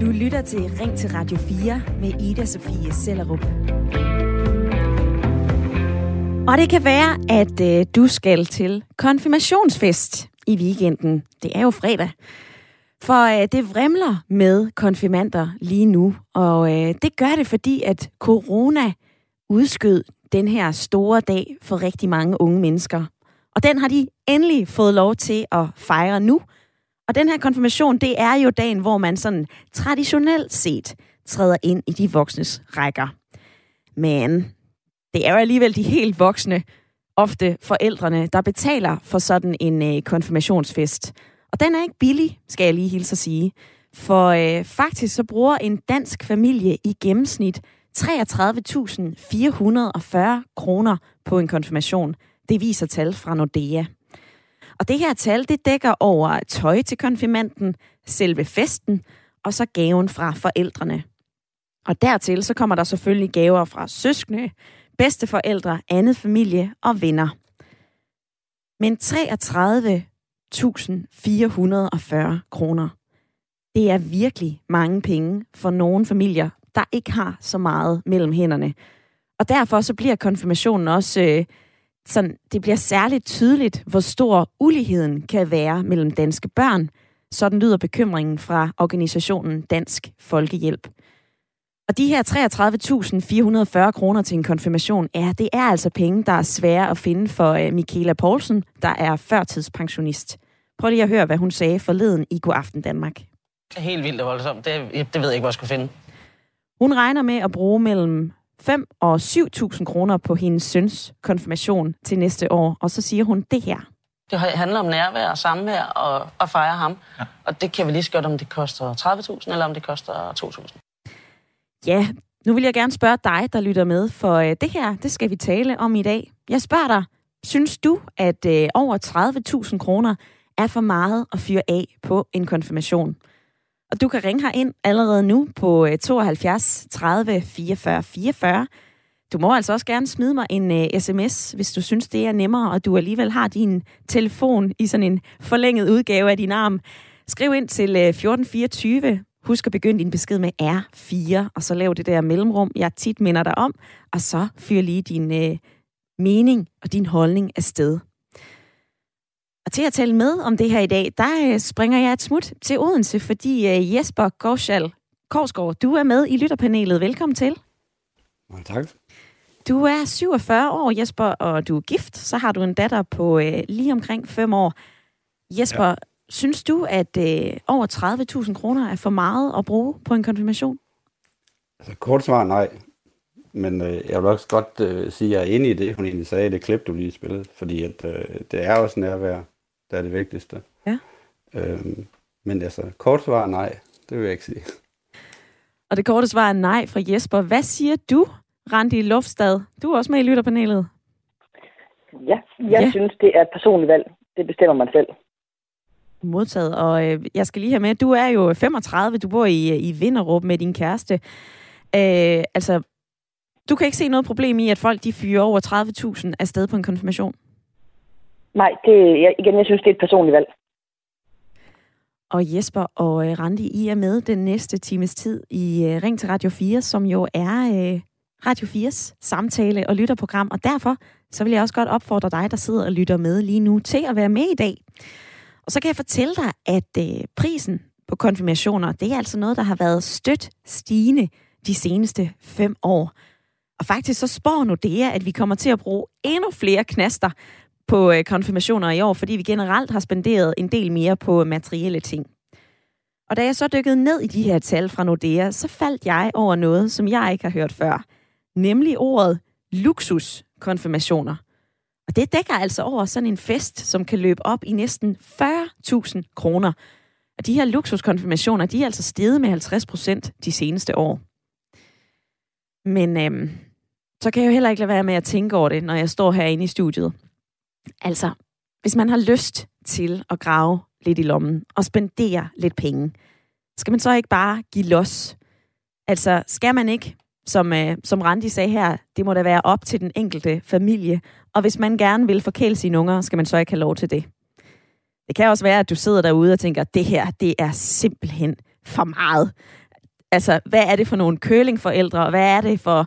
Du lytter til Ring til Radio 4 med Ida Sofie Sellerup. Og det kan være, at øh, du skal til konfirmationsfest i weekenden. Det er jo fredag. For øh, det vrimler med konfirmander lige nu, og øh, det gør det, fordi at corona udskød den her store dag for rigtig mange unge mennesker. Og den har de endelig fået lov til at fejre nu. Og den her konfirmation, det er jo dagen, hvor man sådan traditionelt set træder ind i de voksnes rækker. Men det er jo alligevel de helt voksne, ofte forældrene, der betaler for sådan en øh, konfirmationsfest. Og den er ikke billig, skal jeg lige hilse at sige. For øh, faktisk så bruger en dansk familie i gennemsnit 33.440 kroner på en konfirmation. Det viser tal fra Nordea. Og det her tal, det dækker over tøj til konfirmanden, selve festen, og så gaven fra forældrene. Og dertil så kommer der selvfølgelig gaver fra søskende, bedsteforældre, andet familie og venner. Men 33.440 kroner, det er virkelig mange penge for nogle familier, der ikke har så meget mellem hænderne. Og derfor så bliver konfirmationen også øh, sådan, det bliver særligt tydeligt, hvor stor uligheden kan være mellem danske børn. Sådan lyder bekymringen fra organisationen Dansk Folkehjælp. Og de her 33.440 kroner til en konfirmation, ja, det er altså penge, der er svære at finde for uh, Michaela Poulsen, der er førtidspensionist. Prøv lige at høre, hvad hun sagde forleden i God Aften Danmark. Det er helt vildt og voldsomt. Det, det ved jeg ikke, hvor jeg skulle finde. Hun regner med at bruge mellem 5 og 7.000 kroner på hendes søns konfirmation til næste år, og så siger hun det her. Det handler om nærvær og samvær og at fejre ham. Ja. Og det kan vi lige så godt, om det koster 30.000 eller om det koster 2.000. Ja, nu vil jeg gerne spørge dig, der lytter med, for øh, det her, det skal vi tale om i dag. Jeg spørger dig, synes du, at øh, over 30.000 kroner er for meget at fyre af på en konfirmation? Og du kan ringe her ind allerede nu på 72 30 44 44. Du må altså også gerne smide mig en øh, uh, sms, hvis du synes, det er nemmere, og du alligevel har din telefon i sådan en forlænget udgave af din arm. Skriv ind til øh, uh, 1424. Husk at begynde din besked med R4, og så lav det der mellemrum, jeg tit minder dig om, og så fyr lige din uh, mening og din holdning afsted. Og til at tale med om det her i dag, der øh, springer jeg et smut til Odense, fordi øh, Jesper Gorschal Korsgaard, du er med i lytterpanelet. Velkommen til. Ja, tak. Du er 47 år, Jesper, og du er gift. Så har du en datter på øh, lige omkring 5 år. Jesper, ja. synes du, at øh, over 30.000 kroner er for meget at bruge på en konfirmation? Altså kort svar nej. Men øh, jeg vil også godt øh, sige, at jeg er enig i det, hun egentlig sagde i det klip, du lige spillede. Fordi at, øh, det er også nærvær der er det vigtigste. Ja. Øhm, men altså, kort svar nej, det vil jeg ikke sige. Og det korte svar er nej fra Jesper. Hvad siger du, Randi Luftstad? Du er også med i lytterpanelet. Ja, jeg ja. synes, det er et personligt valg. Det bestemmer man selv. Modtaget. Og øh, jeg skal lige have med, du er jo 35, du bor i, i Vinderup med din kæreste. Øh, altså, du kan ikke se noget problem i, at folk de fyrer over 30.000 afsted på en konfirmation? Nej, det, jeg, igen, jeg synes, det er et personligt valg. Og Jesper og øh, Randi, I er med den næste times tid i øh, Ring til Radio 4, som jo er øh, Radio 4's samtale- og lytterprogram. Og derfor så vil jeg også godt opfordre dig, der sidder og lytter med lige nu, til at være med i dag. Og så kan jeg fortælle dig, at øh, prisen på konfirmationer, det er altså noget, der har været stødt stigende de seneste fem år. Og faktisk så spår nu det, at vi kommer til at bruge endnu flere knaster på øh, konfirmationer i år, fordi vi generelt har spenderet en del mere på materielle ting. Og da jeg så dykkede ned i de her tal fra Nordea, så faldt jeg over noget, som jeg ikke har hørt før. Nemlig ordet luksuskonfirmationer. Og det dækker altså over sådan en fest, som kan løbe op i næsten 40.000 kroner. Og de her luksuskonfirmationer, de er altså steget med 50 procent de seneste år. Men øhm, så kan jeg jo heller ikke lade være med at tænke over det, når jeg står herinde i studiet. Altså, hvis man har lyst til at grave lidt i lommen og spendere lidt penge, skal man så ikke bare give los? Altså, skal man ikke, som, øh, som Randi sagde her, det må da være op til den enkelte familie, og hvis man gerne vil forkæle sine unger, skal man så ikke have lov til det. Det kan også være, at du sidder derude og tænker, det her, det er simpelthen for meget. Altså, hvad er det for nogle kølingforældre, og hvad er det for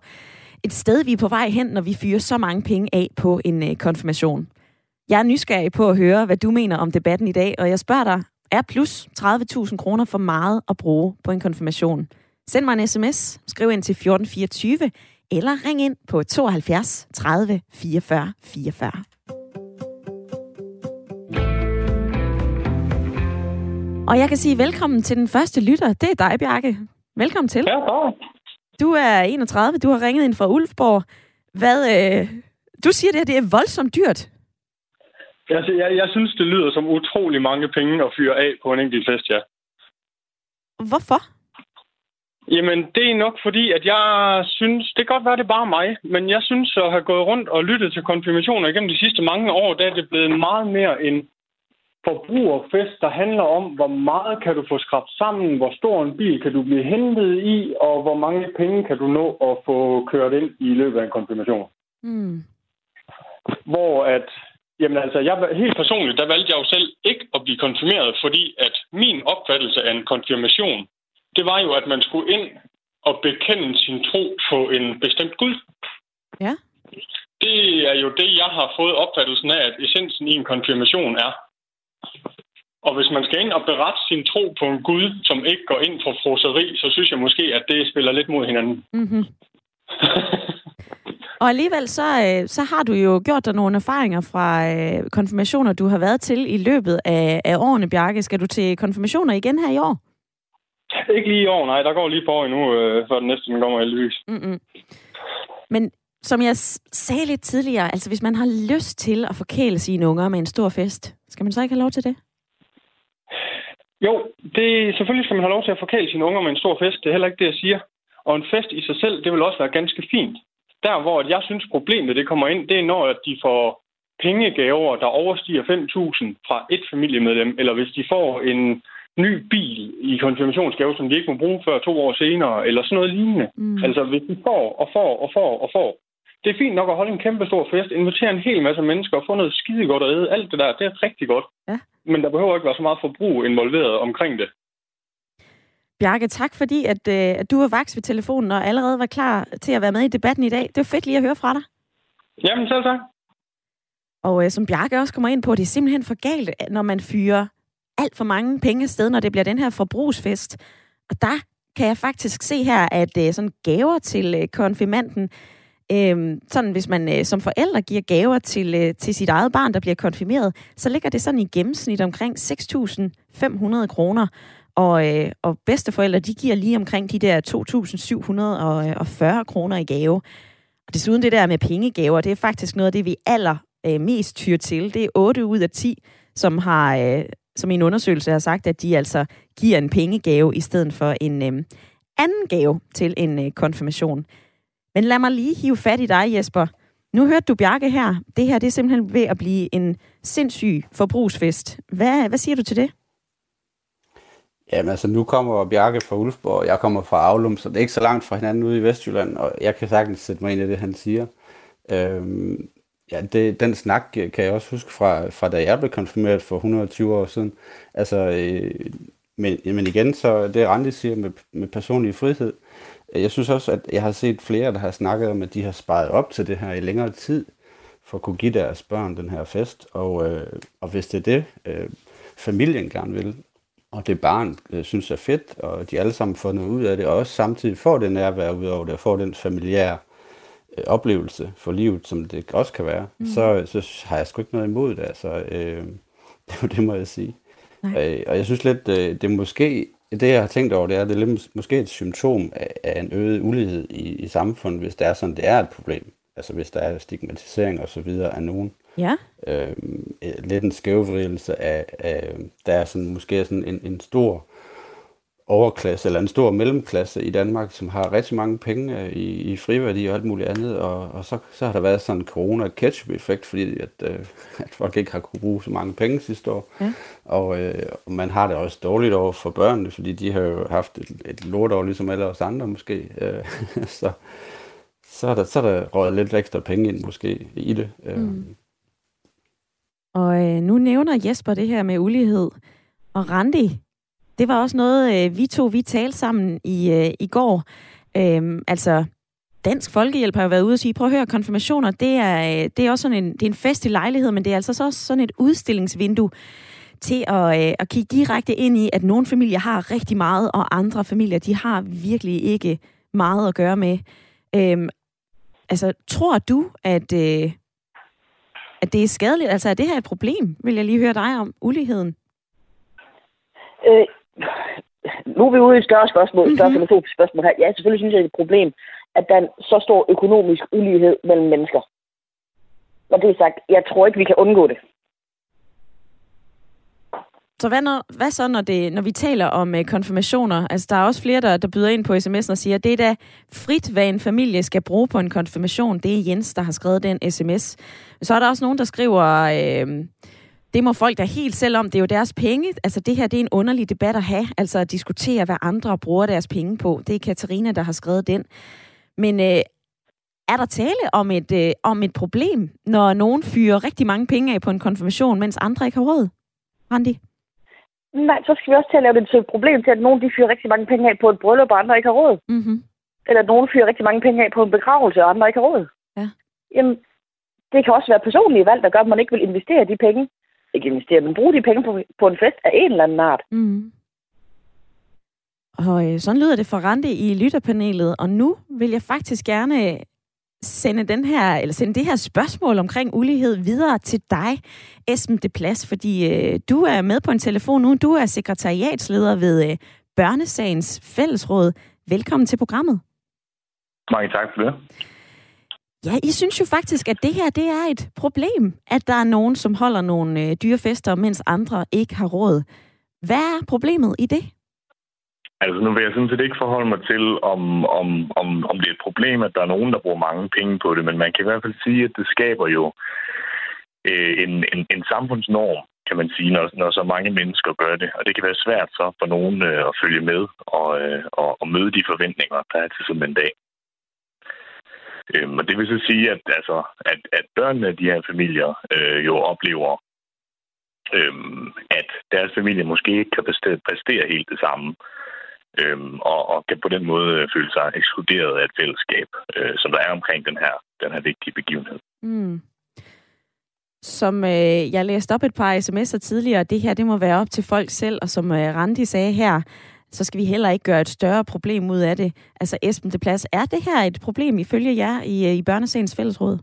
et sted, vi er på vej hen, når vi fyrer så mange penge af på en øh, konfirmation? Jeg er nysgerrig på at høre, hvad du mener om debatten i dag, og jeg spørger dig, er plus 30.000 kroner for meget at bruge på en konfirmation? Send mig en sms, skriv ind til 1424, eller ring ind på 72 30 44 44. Og jeg kan sige velkommen til den første lytter. Det er dig, Bjarke. Velkommen til. Ja. Du er 31, du har ringet ind fra Ulfborg. Hvad, øh, du siger det, at det er voldsomt dyrt. Altså, jeg, jeg synes, det lyder som utrolig mange penge at fyre af på en enkelt fest, ja. Hvorfor? Jamen, det er nok fordi, at jeg synes, det kan godt være, det er bare mig, men jeg synes at have gået rundt og lyttet til konfirmationer igennem de sidste mange år, der er det blevet meget mere en forbrugerfest, der handler om, hvor meget kan du få skrabt sammen, hvor stor en bil kan du blive hentet i, og hvor mange penge kan du nå at få kørt ind i løbet af en konfirmation. Mm. Hvor at, jamen altså, jeg, helt personligt, der valgte jeg jo selv ikke at blive konfirmeret, fordi at min opfattelse af en konfirmation, det var jo, at man skulle ind og bekende sin tro på en bestemt Gud. Ja. Det er jo det, jeg har fået opfattelsen af, at essensen i en konfirmation er. Og hvis man skal ind og berette sin tro på en Gud, som ikke går ind for froseri, så synes jeg måske, at det spiller lidt mod hinanden. Mm-hmm. Og alligevel så, øh, så har du jo gjort dig nogle erfaringer fra øh, konfirmationer, du har været til i løbet af, af årene, Bjarke. Skal du til konfirmationer igen her i år? Ikke lige i år, nej. Der går lige på år endnu, øh, før den næste den kommer heldigvis. Mm-mm. Men som jeg sagde lidt tidligere, altså hvis man har lyst til at forkæle sine unger med en stor fest, skal man så ikke have lov til det? Jo, det, selvfølgelig skal man have lov til at forkæle sine unger med en stor fest. Det er heller ikke det, jeg siger. Og en fest i sig selv, det vil også være ganske fint. Der, hvor jeg synes, problemet det kommer ind, det er, når de får pengegaver, der overstiger 5.000 fra et familiemedlem, eller hvis de får en ny bil i konfirmationsgave, som de ikke må bruge før to år senere, eller sådan noget lignende. Mm. Altså, hvis de får og får og får og får. Det er fint nok at holde en kæmpe stor fest, invitere en hel masse mennesker og få noget skide godt at æde. Alt det der, det er rigtig godt. Ja. Men der behøver ikke være så meget forbrug involveret omkring det. Bjarke, tak fordi, at, øh, at du var vaks ved telefonen og allerede var klar til at være med i debatten i dag. Det var fedt lige at høre fra dig. Jamen, selv tak. Og øh, som Bjarke også kommer ind på, det er simpelthen for galt, når man fyrer alt for mange penge sted, når det bliver den her forbrugsfest. Og der kan jeg faktisk se her, at øh, sådan gaver til øh, konfirmanden, øh, sådan hvis man øh, som forældre giver gaver til, øh, til sit eget barn, der bliver konfirmeret, så ligger det sådan i gennemsnit omkring 6.500 kroner. Og, øh, og bedsteforældre, de giver lige omkring de der 2.740 øh, kroner i gave. Og desuden det der med pengegaver, det er faktisk noget af det, vi aller øh, mest tyr til. Det er 8 ud af 10, som har, øh, som i en undersøgelse har sagt, at de altså giver en pengegave i stedet for en øh, anden gave til en øh, konfirmation. Men lad mig lige hive fat i dig, Jesper. Nu hørte du Bjarke her. Det her det er simpelthen ved at blive en sindssyg forbrugsfest. Hvad, hvad siger du til det? Jamen altså, nu kommer Bjarke fra Ulfborg, og jeg kommer fra Aulum, så det er ikke så langt fra hinanden ude i Vestjylland, og jeg kan sagtens sætte mig ind i det, han siger. Øhm, ja, det, den snak kan jeg også huske fra, fra da jeg blev konfirmeret for 120 år siden. Altså, øh, men, men igen, så det Randi siger med, med personlig frihed, jeg synes også, at jeg har set flere, der har snakket om, at de har sparet op til det her i længere tid, for at kunne give deres børn den her fest. Og, øh, og hvis det er det, øh, familien gerne vil, og det barn øh, synes er fedt, og de alle sammen får noget ud af det, og også samtidig får det nærvær ud over det, og får den familiære øh, oplevelse for livet, som det også kan være, mm. så, så har jeg sgu ikke noget imod det. Altså, øh, det, det må jeg sige. Øh, og jeg synes lidt, øh, det er måske, det jeg har tænkt over, det er, det er lidt, måske et symptom af, af en øget ulighed i, i samfundet, hvis det er sådan, det er et problem. Altså hvis der er stigmatisering og så videre af nogen. Ja. Øh, lidt en skævvridelse af, af, der er sådan, måske sådan en, en stor overklasse eller en stor mellemklasse i Danmark, som har rigtig mange penge øh, i, i friværdi og alt muligt andet, og, og så, så har der været sådan en corona-ketchup-effekt, fordi at, øh, at folk ikke har kunne bruge så mange penge sidste år, Ja. og, øh, og man har det også dårligt over for børnene, fordi de har jo haft et, et lortår, ligesom alle os andre måske, øh, så, så, er der, så er der røget lidt ekstra penge ind måske i det. Øh. Mm. Og øh, nu nævner Jesper det her med ulighed. Og Randi, det var også noget, øh, vi to vi talte sammen i, øh, i går. Øh, altså, Dansk Folkehjælp har jo været ude og sige, prøv at høre, konfirmationer, det er, øh, det er også sådan en, det er en fest i lejlighed, men det er altså også sådan et udstillingsvindue til at, øh, at kigge direkte ind i, at nogle familier har rigtig meget, og andre familier, de har virkelig ikke meget at gøre med. Øhm, altså, tror du, at, øh, at det er skadeligt? Altså, er det her et problem? Vil jeg lige høre dig om uligheden? Øh, nu er vi ude i et større spørgsmål, mm-hmm. større filosofisk spørgsmål her. Ja, selvfølgelig synes jeg, det er et problem, at der er så stor økonomisk ulighed mellem mennesker. Og det er sagt, jeg tror ikke, vi kan undgå det. Så hvad, når, hvad så, når, det, når vi taler om øh, konfirmationer? Altså, der er også flere, der, der byder ind på sms'en og siger, at det er da frit, hvad en familie skal bruge på en konfirmation. Det er Jens, der har skrevet den sms. Så er der også nogen, der skriver, øh, det må folk da helt selv om. Det er jo deres penge. Altså, det her det er en underlig debat at have. Altså, at diskutere, hvad andre bruger deres penge på. Det er Katarina, der har skrevet den. Men øh, er der tale om et, øh, om et problem, når nogen fyrer rigtig mange penge af på en konfirmation, mens andre ikke har råd? Randi? Nej, så skal vi også til at lave det til et problem til, at nogen de fyrer rigtig mange penge af på et bryllup, og andre ikke har råd. Mm-hmm. Eller at nogen fyrer rigtig mange penge af på en begravelse, og andre ikke har råd. Ja. Jamen, det kan også være personlige valg, der gør, at man ikke vil investere de penge. Ikke investere, men bruge de penge på, på en fest af en eller anden art. Mm. Og øh, sådan lyder det for Randi i lytterpanelet. Og nu vil jeg faktisk gerne sende, den her, eller sende det her spørgsmål omkring ulighed videre til dig, Esben de Plads, fordi øh, du er med på en telefon nu. Du er sekretariatsleder ved øh, Børnesagens Fællesråd. Velkommen til programmet. Mange tak for det. Ja, I synes jo faktisk, at det her det er et problem, at der er nogen, som holder nogle øh, dyrefester, mens andre ikke har råd. Hvad er problemet i det? Altså nu vil jeg sådan set ikke forholde mig til, om, om, om, om det er et problem, at der er nogen, der bruger mange penge på det, men man kan i hvert fald sige, at det skaber jo øh, en, en, en samfundsnorm, kan man sige, når, når så mange mennesker gør det. Og det kan være svært så for nogen øh, at følge med og, øh, og, og møde de forventninger, der er til sådan en dag. Øhm, og det vil så sige, at, altså, at, at børnene af de her familier øh, jo oplever, øh, at deres familie måske ikke kan præstere, præstere helt det samme øhm, og, og kan på den måde øh, føle sig ekskluderet af et fællesskab, øh, som der er omkring den her, den her vigtige begivenhed. Mm. Som øh, jeg læste op et par sms'er tidligere, det her det må være op til folk selv, og som øh, Randi sagde her, så skal vi heller ikke gøre et større problem ud af det. Altså Esben de Plads, er det her et problem ifølge jer i, øh, i Børnesagens Fællesråd?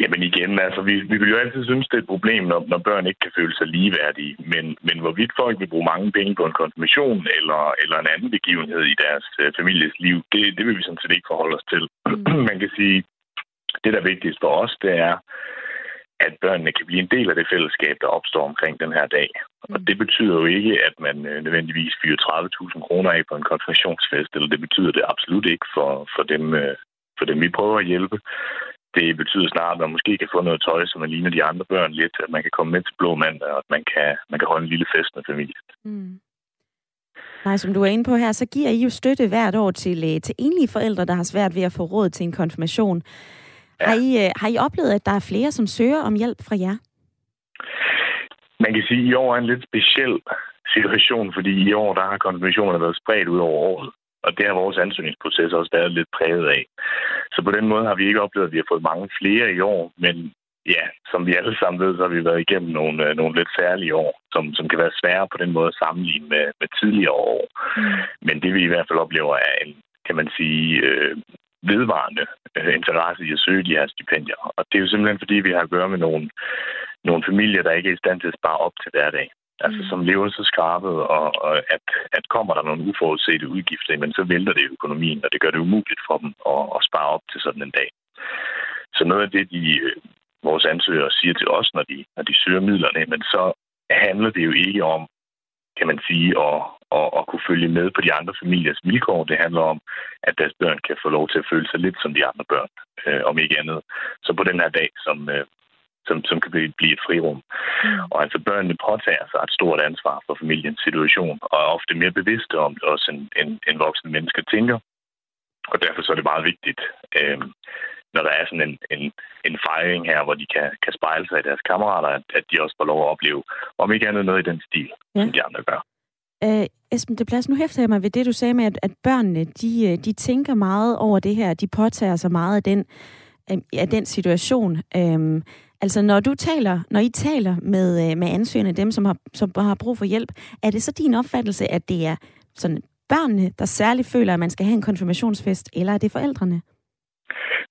Jamen igen, altså vi, vi vil jo altid synes, det er et problem, når, når børn ikke kan føle sig ligeværdige. Men, men hvorvidt folk vil bruge mange penge på en konfirmation eller, eller en anden begivenhed i deres uh, families liv, det, det vil vi sådan set ikke forholde os til. Mm. Man kan sige, det der er vigtigst for os, det er, at børnene kan blive en del af det fællesskab, der opstår omkring den her dag. Mm. Og det betyder jo ikke, at man uh, nødvendigvis fyrer 30.000 kroner af på en konfirmationsfest, eller det betyder det absolut ikke for, for, dem, uh, for dem, vi prøver at hjælpe det betyder snart, at man måske kan få noget tøj, som man ligner de andre børn lidt, at man kan komme med til Blå Mandag, og at man kan, man kan holde en lille fest med familien. Mm. Nej, som du er inde på her, så giver I jo støtte hvert år til, øh, til enlige forældre, der har svært ved at få råd til en konfirmation. Ja. Har, I, øh, har I oplevet, at der er flere, som søger om hjælp fra jer? Man kan sige, at i år er en lidt speciel situation, fordi i år der har konfirmationerne været spredt ud over året. Og det har vores ansøgningsproces også været lidt præget af. Så på den måde har vi ikke oplevet, at vi har fået mange flere i år, men ja, som vi alle sammen ved, så har vi været igennem nogle, øh, nogle lidt særlige år, som, som kan være svære på den måde at sammenligne med, med tidligere år. Mm. Men det vi i hvert fald oplever er en, kan man sige, øh, vedvarende øh, interesse i at søge de her stipendier. Og det er jo simpelthen fordi, vi har at gøre med nogle, nogle familier, der ikke er i stand til at spare op til hverdag. Altså mm. som lever så skrabet, og, og at, at kommer der nogle uforudsete udgifter, men så vælter det økonomien, og det gør det umuligt for dem at, at spare op til sådan en dag. Så noget af det, de, øh, vores ansøgere siger til os, når de, når de søger midlerne, men så handler det jo ikke om, kan man sige, at, at, at kunne følge med på de andre familiers vilkår. Det handler om, at deres børn kan få lov til at føle sig lidt som de andre børn, øh, om ikke andet. Så på den her dag, som, øh, som, som kan blive, et frirum. Mm. Og altså børnene påtager sig et stort ansvar for familiens situation, og er ofte mere bevidste om det også, end, end, end voksne mennesker tænker. Og derfor så er det meget vigtigt, øh, når der er sådan en, en, en fejring her, hvor de kan, kan spejle sig i deres kammerater, at, at de også får lov at opleve, om ikke andet noget i den stil, ja. som de andre gør. Øh, Esben, det plads, nu hæfter jeg mig ved det, du sagde med, at, at børnene, de, øh, de tænker meget over det her, de påtager sig meget af den, øh, af den situation. Øhm, altså, når du taler, når I taler med, øh, med ansøgerne, dem, som har, som har brug for hjælp, er det så din opfattelse, at det er sådan børnene, der særligt føler, at man skal have en konfirmationsfest, eller er det forældrene?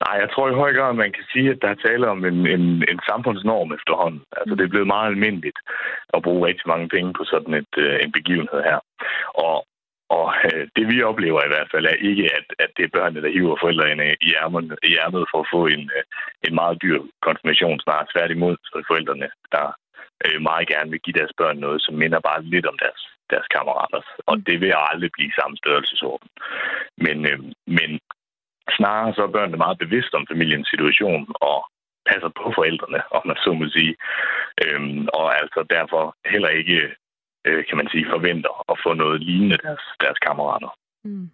Nej, jeg tror i høj grad, man kan sige, at der er tale om en, en, en samfundsnorm efterhånden. Altså, mm. det er blevet meget almindeligt at bruge rigtig mange penge på sådan et, uh, en begivenhed her. Og, og øh, det vi oplever i hvert fald er ikke, at, at det er børnene, der hiver forældrene i ærmet, i ærmet for at få en, øh, en meget dyr konfirmation. Snart tværtimod, så forældrene, der øh, meget gerne vil give deres børn noget, som minder bare lidt om deres, deres kammerater. Og det vil aldrig blive samme størrelsesorden. Men, øh, men Snarere så er børnene meget bevidst om familiens situation og passer på forældrene, om man så må sige. Øhm, og altså derfor heller ikke, øh, kan man sige, forventer at få noget lignende deres, deres kammerater. Mm.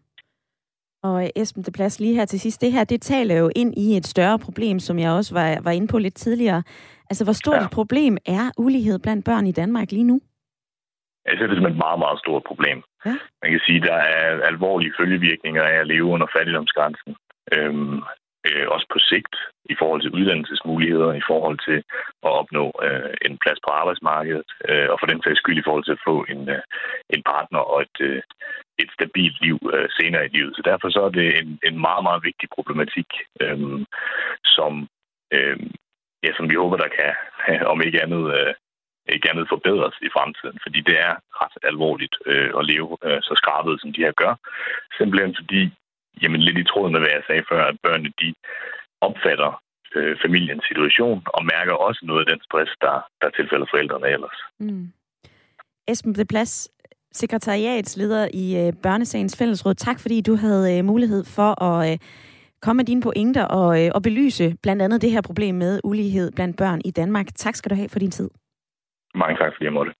Og Esben, det plads lige her til sidst. Det her, det taler jo ind i et større problem, som jeg også var, var inde på lidt tidligere. Altså, hvor stort ja. et problem er ulighed blandt børn i Danmark lige nu? Jeg ser det som et meget, meget stort problem. Ja. Man kan sige, at der er alvorlige følgevirkninger af at leve under fattigdomsgrænsen. Øhm, øh, også på sigt i forhold til uddannelsesmuligheder, i forhold til at opnå øh, en plads på arbejdsmarkedet, øh, og for den sags skyld i forhold til at få en, øh, en partner og et, øh, et stabilt liv øh, senere i livet. Så derfor så er det en, en meget, meget vigtig problematik, øh, som, øh, ja, som vi håber, der kan, om ikke andet, øh, ikke andet forbedres i fremtiden, fordi det er ret alvorligt øh, at leve øh, så skrabet, som de her gør. Simpelthen fordi, jamen lidt i tråd med, hvad jeg sagde før, at børnene de opfatter øh, familiens situation og mærker også noget af den stress, der, der tilfælder forældrene ellers. Mm. Esben det Plads, sekretariatsleder i øh, Børnesagens Fællesråd. Tak fordi du havde øh, mulighed for at øh, komme med dine pointer og, øh, og belyse blandt andet det her problem med ulighed blandt børn i Danmark. Tak skal du have for din tid. Mange tak, fordi jeg måtte.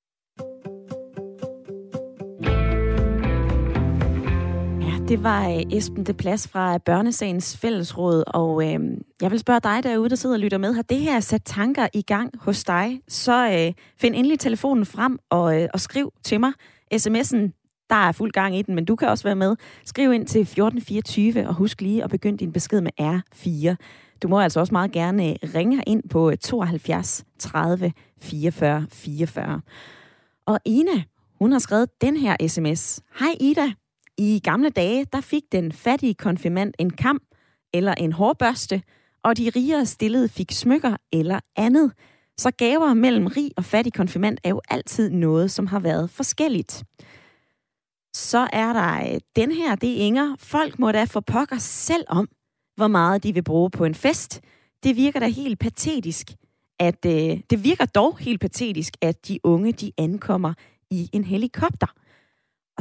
Det var øh, Esben De Plads fra Børnesagens Fællesråd, og øh, jeg vil spørge dig derude, der sidder og lytter med. Har det her sat tanker i gang hos dig? Så øh, find endelig telefonen frem og, øh, og skriv til mig. SMS'en, der er fuld gang i den, men du kan også være med. Skriv ind til 1424, og husk lige at begynde din besked med R4. Du må altså også meget gerne øh, ringe ind på 72 30 44 44. Og Ina, hun har skrevet den her sms. Hej Ida. I gamle dage, der fik den fattige konfirmand en kam eller en hårbørste, og de rigere stillede fik smykker eller andet. Så gaver mellem rig og fattig konfirmand er jo altid noget, som har været forskelligt. Så er der øh, den her, det er Inger. Folk må da få pokker selv om, hvor meget de vil bruge på en fest. Det virker da helt patetisk, at øh, det virker dog helt patetisk, at de unge de ankommer i en helikopter.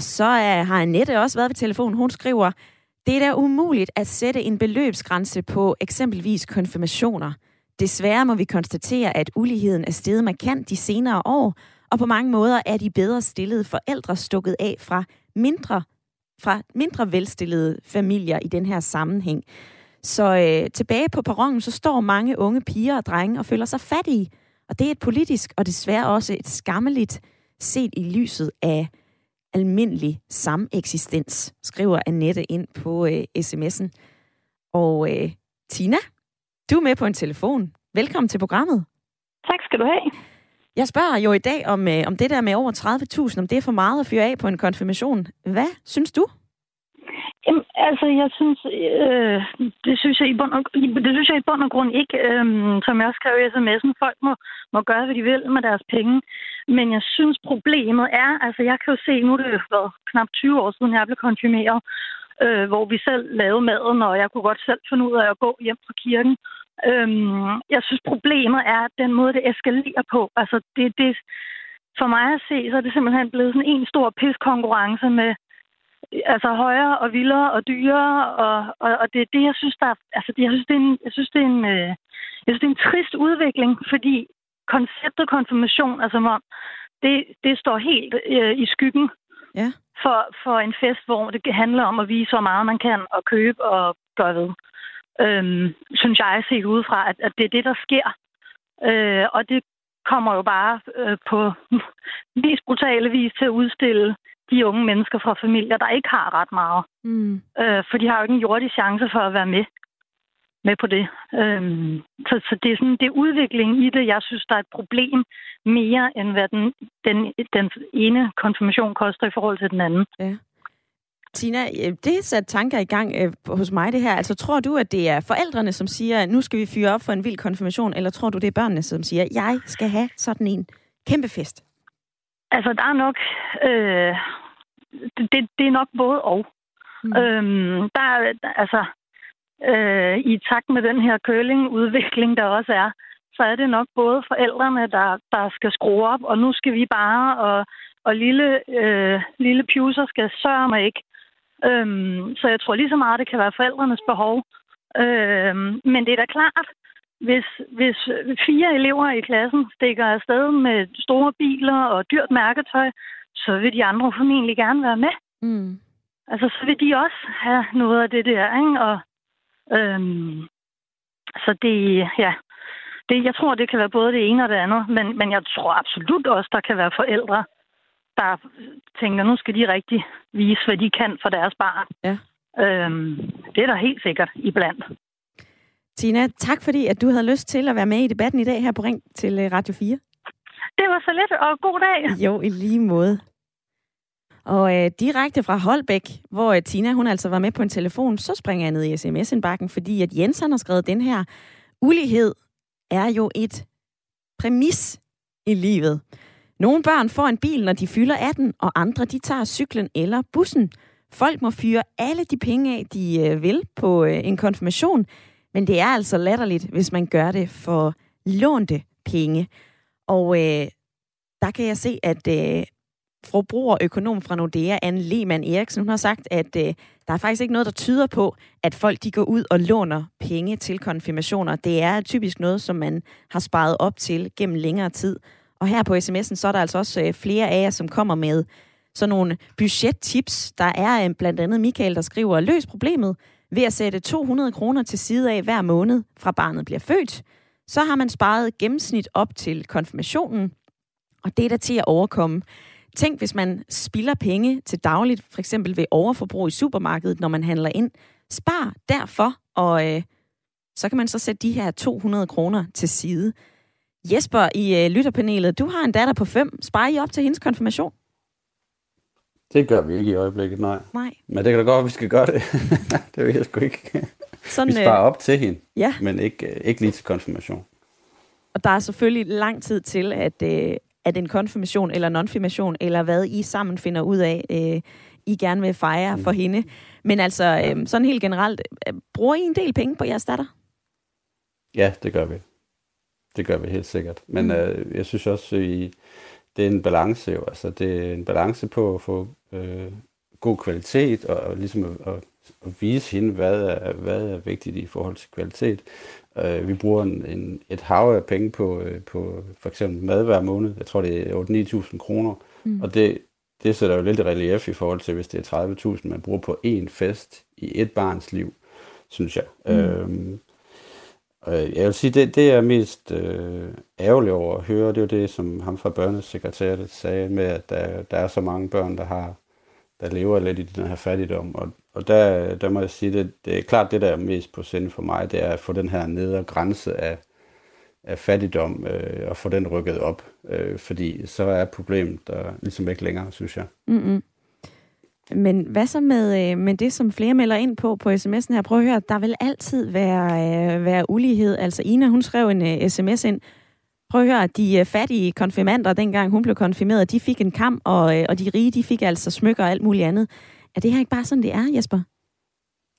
Og så er, har Annette også været ved telefonen. Hun skriver, det er da umuligt at sætte en beløbsgrænse på eksempelvis konfirmationer. Desværre må vi konstatere, at uligheden er steget markant de senere år, og på mange måder er de bedre stillede forældre stukket af fra mindre, fra mindre velstillede familier i den her sammenhæng. Så øh, tilbage på perronen, så står mange unge piger og drenge og føler sig fattige. Og det er et politisk og desværre også et skammeligt set i lyset af almindelig sameksistens, skriver Annette ind på øh, sms'en. Og øh, Tina, du er med på en telefon. Velkommen til programmet. Tak skal du have. Jeg spørger jo i dag om, øh, om det der med over 30.000, om det er for meget at fyre af på en konfirmation. Hvad synes du? Jamen, altså, jeg synes, øh, det synes jeg i bund og, det synes jeg i bund og grund ikke, øh, som jeg også skrev i sms'en, folk må, må gøre, hvad de vil med deres penge. Men jeg synes, problemet er, altså jeg kan jo se, nu er det været knap 20 år siden, jeg blev konfirmeret, øh, hvor vi selv lavede maden, og jeg kunne godt selv finde ud af at gå hjem fra kirken. Øhm, jeg synes, problemet er den måde, det eskalerer på. Altså, det, det, for mig at se, så er det simpelthen blevet sådan en stor piskonkurrence med, altså højere og vildere og dyrere, og, og, og det er det, jeg synes, der altså det, jeg synes, det er en, jeg synes, det er en, øh, jeg synes, det er en trist udvikling, fordi konceptet konfirmation, altså om, det, det står helt øh, i skyggen ja. for, for en fest, hvor det handler om at vise, hvor meget man kan og købe og gøre ved. Øhm, synes jeg set udefra, at, at det er det, der sker. Øh, og det kommer jo bare øh, på mest brutale vis til at udstille de unge mennesker fra familier, der ikke har ret meget. Mm. Øh, for de har jo ikke en jordig chance for at være med med på det. Øhm, så, så det er sådan det er udvikling i det, jeg synes, der er et problem mere, end hvad den, den, den ene konfirmation koster i forhold til den anden. Ja. Tina, øh, det er sat tanker i gang øh, hos mig det her. Altså tror du, at det er forældrene, som siger, nu skal vi fyre op for en vild konfirmation, eller tror du, det er børnene, som siger, jeg skal have sådan en kæmpe fest? Altså, der er nok... Øh, det, det er nok både og. Mm. Øhm, der er, altså, øh, i takt med den her curling-udvikling, der også er, så er det nok både forældrene, der, der skal skrue op, og nu skal vi bare, og, og lille, øh, lille Puser skal sørge mig ikke. Øhm, så jeg tror lige så meget, det kan være forældrenes behov. Øhm, men det er da klart, hvis, hvis fire elever i klassen stikker afsted med store biler og dyrt mærketøj, så vil de andre formentlig gerne være med. Mm. Altså, så vil de også have noget af det der, ikke? Og, øhm, så det, ja, det, jeg tror, det kan være både det ene og det andet, men, men jeg tror absolut også, der kan være forældre, der tænker, nu skal de rigtig vise, hvad de kan for deres barn. Ja. Øhm, det er der helt sikkert iblandt. Tina, tak fordi, at du havde lyst til at være med i debatten i dag her på Ring til øh, Radio 4. Det var så lidt, og god dag. Jo, i lige måde. Og øh, direkte fra Holbæk, hvor øh, Tina hun altså var med på en telefon, så springer jeg ned i sms-indbakken, fordi at Jensen har skrevet, den her ulighed er jo et præmis i livet. Nogle børn får en bil, når de fylder 18, og andre de tager cyklen eller bussen. Folk må fyre alle de penge af, de øh, vil på øh, en konfirmation, men det er altså latterligt, hvis man gør det for lånte penge. Og øh, der kan jeg se, at øh, forbrugerøkonom fra Nordea, Anne Lehmann Eriksen, hun har sagt, at øh, der er faktisk ikke noget, der tyder på, at folk de går ud og låner penge til konfirmationer. Det er typisk noget, som man har sparet op til gennem længere tid. Og her på sms'en, så er der altså også øh, flere af jer, som kommer med sådan nogle budgettips. Der er øh, blandt andet Michael, der skriver, løs problemet ved at sætte 200 kroner til side af hver måned, fra barnet bliver født. Så har man sparet gennemsnit op til konfirmationen, og det er der til at overkomme. Tænk, hvis man spilder penge til dagligt, for eksempel ved overforbrug i supermarkedet, når man handler ind. Spar derfor, og øh, så kan man så sætte de her 200 kroner til side. Jesper i øh, lytterpanelet, du har en datter på 5. Sparer I op til hendes konfirmation? Det gør vi ikke i øjeblikket, nej. Nej. Men det kan da godt, at vi skal gøre det. det ved jeg sgu ikke. Sådan, vi sparer øh, op til hende, ja. men ikke, øh, ikke lige til konfirmation. Og der er selvfølgelig lang tid til, at, øh, at en konfirmation eller nonfirmation, eller hvad I sammen finder ud af, øh, I gerne vil fejre mm. for hende. Men altså, øh, sådan helt generelt, øh, bruger I en del penge på jeres datter? Ja, det gør vi. Det gør vi helt sikkert. Men mm. øh, jeg synes også, at det er en balance jo. Altså, det er en balance på at få øh, god kvalitet, og, og ligesom at, at, at vise hende, hvad er, hvad er vigtigt i forhold til kvalitet. Øh, vi bruger en, en, et hav af penge på, øh, på for eksempel mad hver måned. Jeg tror, det er 8-9.000 kroner. Mm. Og det, det sætter jo lidt i relief i forhold til, hvis det er 30.000, man bruger på én fest i et barns liv, synes jeg. Mm. Øhm, øh, jeg vil sige, det, det er mest øh, ærgerligt over at høre, det er jo det, som ham fra børnesekretæret sagde med, at der, der er så mange børn, der har der lever lidt i den her fattigdom. Og, og der, der må jeg sige, det, det er klart det, der er mest på sinde for mig, det er at få den her nedre grænse af, af fattigdom øh, og få den rykket op. Øh, fordi så er problemet der ligesom ikke længere, synes jeg. Mm-hmm. Men hvad så med, øh, med det, som flere melder ind på på sms'en her? Prøv at høre, der vil altid være, øh, være ulighed. Altså Ina, hun skrev en øh, sms ind. Prøv at høre, de fattige konfirmander, dengang hun blev konfirmeret, de fik en kam, og, og de rige, de fik altså smykker og alt muligt andet. Er det her ikke bare sådan, det er, Jesper?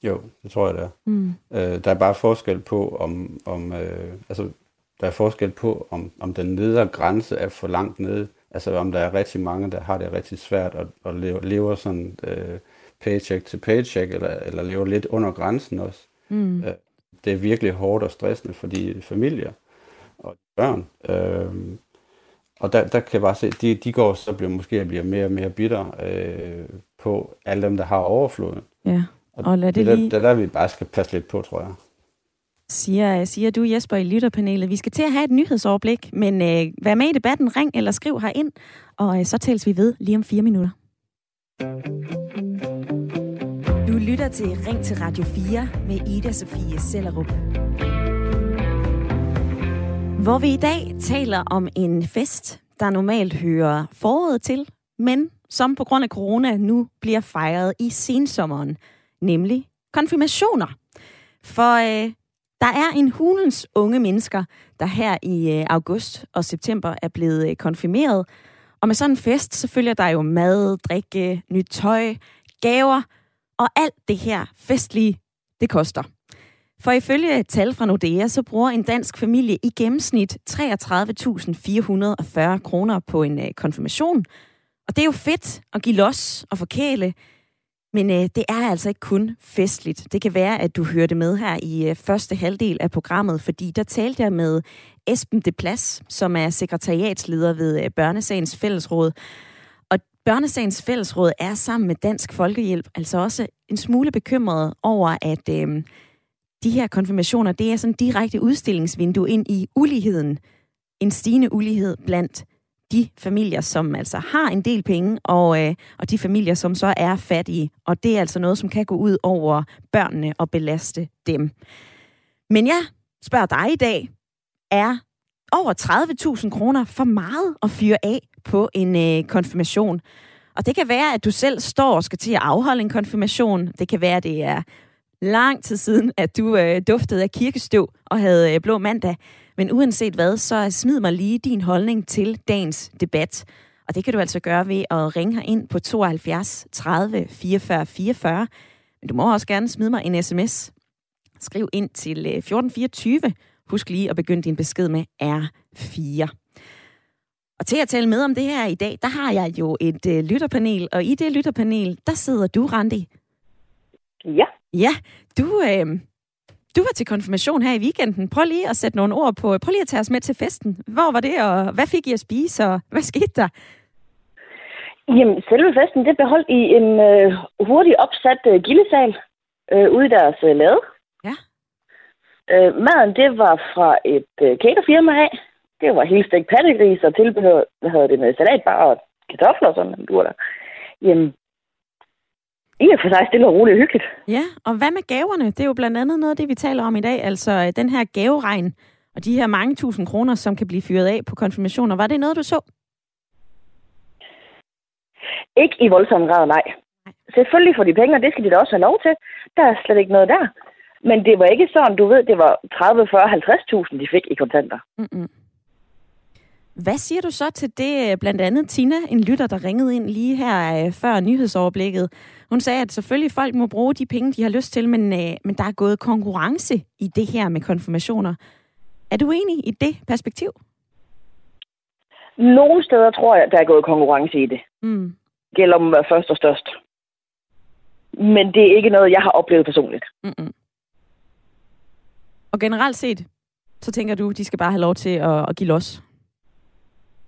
Jo, det tror jeg, det er. Mm. Øh, der er bare forskel på, om, om øh, altså, der er forskel på, om, om den nedre grænse er for langt nede. Altså om der er rigtig mange, der har det rigtig svært at, at leve, lever sådan øh, paycheck til paycheck, eller, eller lever lidt under grænsen også. Mm. Øh, det er virkelig hårdt og stressende for de familier og børn. Øh, og der, der kan jeg bare se, de, de går så bliver måske bliver mere og mere bitter øh, på alle dem, der har overfloden. Ja, og, og lad det, det lige... Der, der, der vi bare skal passe lidt på, tror jeg. siger, siger du, Jesper, i lytterpanelet. Vi skal til at have et nyhedsoverblik, men øh, vær med i debatten, ring eller skriv ind, og øh, så tales vi ved lige om fire minutter. Du lytter til Ring til Radio 4 med Ida Sofie Sellerup. Hvor vi i dag taler om en fest, der normalt hører foråret til, men som på grund af corona nu bliver fejret i sensommeren, nemlig konfirmationer. For øh, der er en hulens unge mennesker, der her i øh, august og september er blevet øh, konfirmeret. Og med sådan en fest, så følger der jo mad, drikke, nyt tøj, gaver, og alt det her festlige, det koster. For ifølge tal fra Nordea, så bruger en dansk familie i gennemsnit 33.440 kroner på en øh, konfirmation. Og det er jo fedt at give los og forkæle, men øh, det er altså ikke kun festligt. Det kan være, at du hørte med her i øh, første halvdel af programmet, fordi der talte jeg med Esben De Plas, som er sekretariatsleder ved øh, Børnesagens Fællesråd. Og Børnesagens Fællesråd er sammen med Dansk Folkehjælp altså også en smule bekymret over, at øh, de her konfirmationer, det er sådan direkte udstillingsvindue ind i uligheden. En stigende ulighed blandt de familier, som altså har en del penge, og, øh, og de familier, som så er fattige. Og det er altså noget, som kan gå ud over børnene og belaste dem. Men jeg spørger dig i dag, er over 30.000 kroner for meget at fyre af på en øh, konfirmation? Og det kan være, at du selv står og skal til at afholde en konfirmation. Det kan være, at det er lang tid siden, at du øh, duftede af kirkestøv og havde øh, blå mandag. Men uanset hvad, så smid mig lige din holdning til dagens debat. Og det kan du altså gøre ved at ringe her ind på 72 30 44 44. Men du må også gerne smide mig en sms. Skriv ind til øh, 1424. Husk lige at begynde din besked med R4. Og til at tale med om det her i dag, der har jeg jo et øh, lytterpanel, og i det lytterpanel, der sidder du, Randi. Ja. Ja, du, øh, du var til konfirmation her i weekenden. Prøv lige at sætte nogle ord på. Prøv lige at tage os med til festen. Hvor var det, og hvad fik I at spise, og hvad skete der? Jamen, selve festen, det beholdt i en øh, hurtigt opsat øh, gildesal øh, ude i deres øh, lade. Ja. Øh, maden, det var fra et øh, caterfirma af. Det var helt stegt pattegris og tilbehør, hvad hedder det, med salatbar og kartofler og sådan, du der. Jamen, i og for sig stille og roligt og hyggeligt. Ja, og hvad med gaverne? Det er jo blandt andet noget af det, vi taler om i dag. Altså øh, den her gaveregn og de her mange tusind kroner, som kan blive fyret af på konfirmationer. Var det noget, du så? Ikke i voldsom grad, nej. Selvfølgelig får de penge, og det skal de da også have lov til. Der er slet ikke noget der. Men det var ikke sådan, du ved, det var 30, 40, 50.000, de fik i kontanter. Mm-mm. Hvad siger du så til det, øh, blandt andet Tina, en lytter, der ringede ind lige her øh, før nyhedsoverblikket? Hun sagde, at selvfølgelig folk må bruge de penge, de har lyst til, men, øh, men der er gået konkurrence i det her med konfirmationer. Er du enig i det perspektiv? Nogle steder tror jeg, der er gået konkurrence i det. Mm. Gælder om at være først og størst. Men det er ikke noget, jeg har oplevet personligt. Mm-mm. Og generelt set, så tænker du, de skal bare have lov til at, at give los?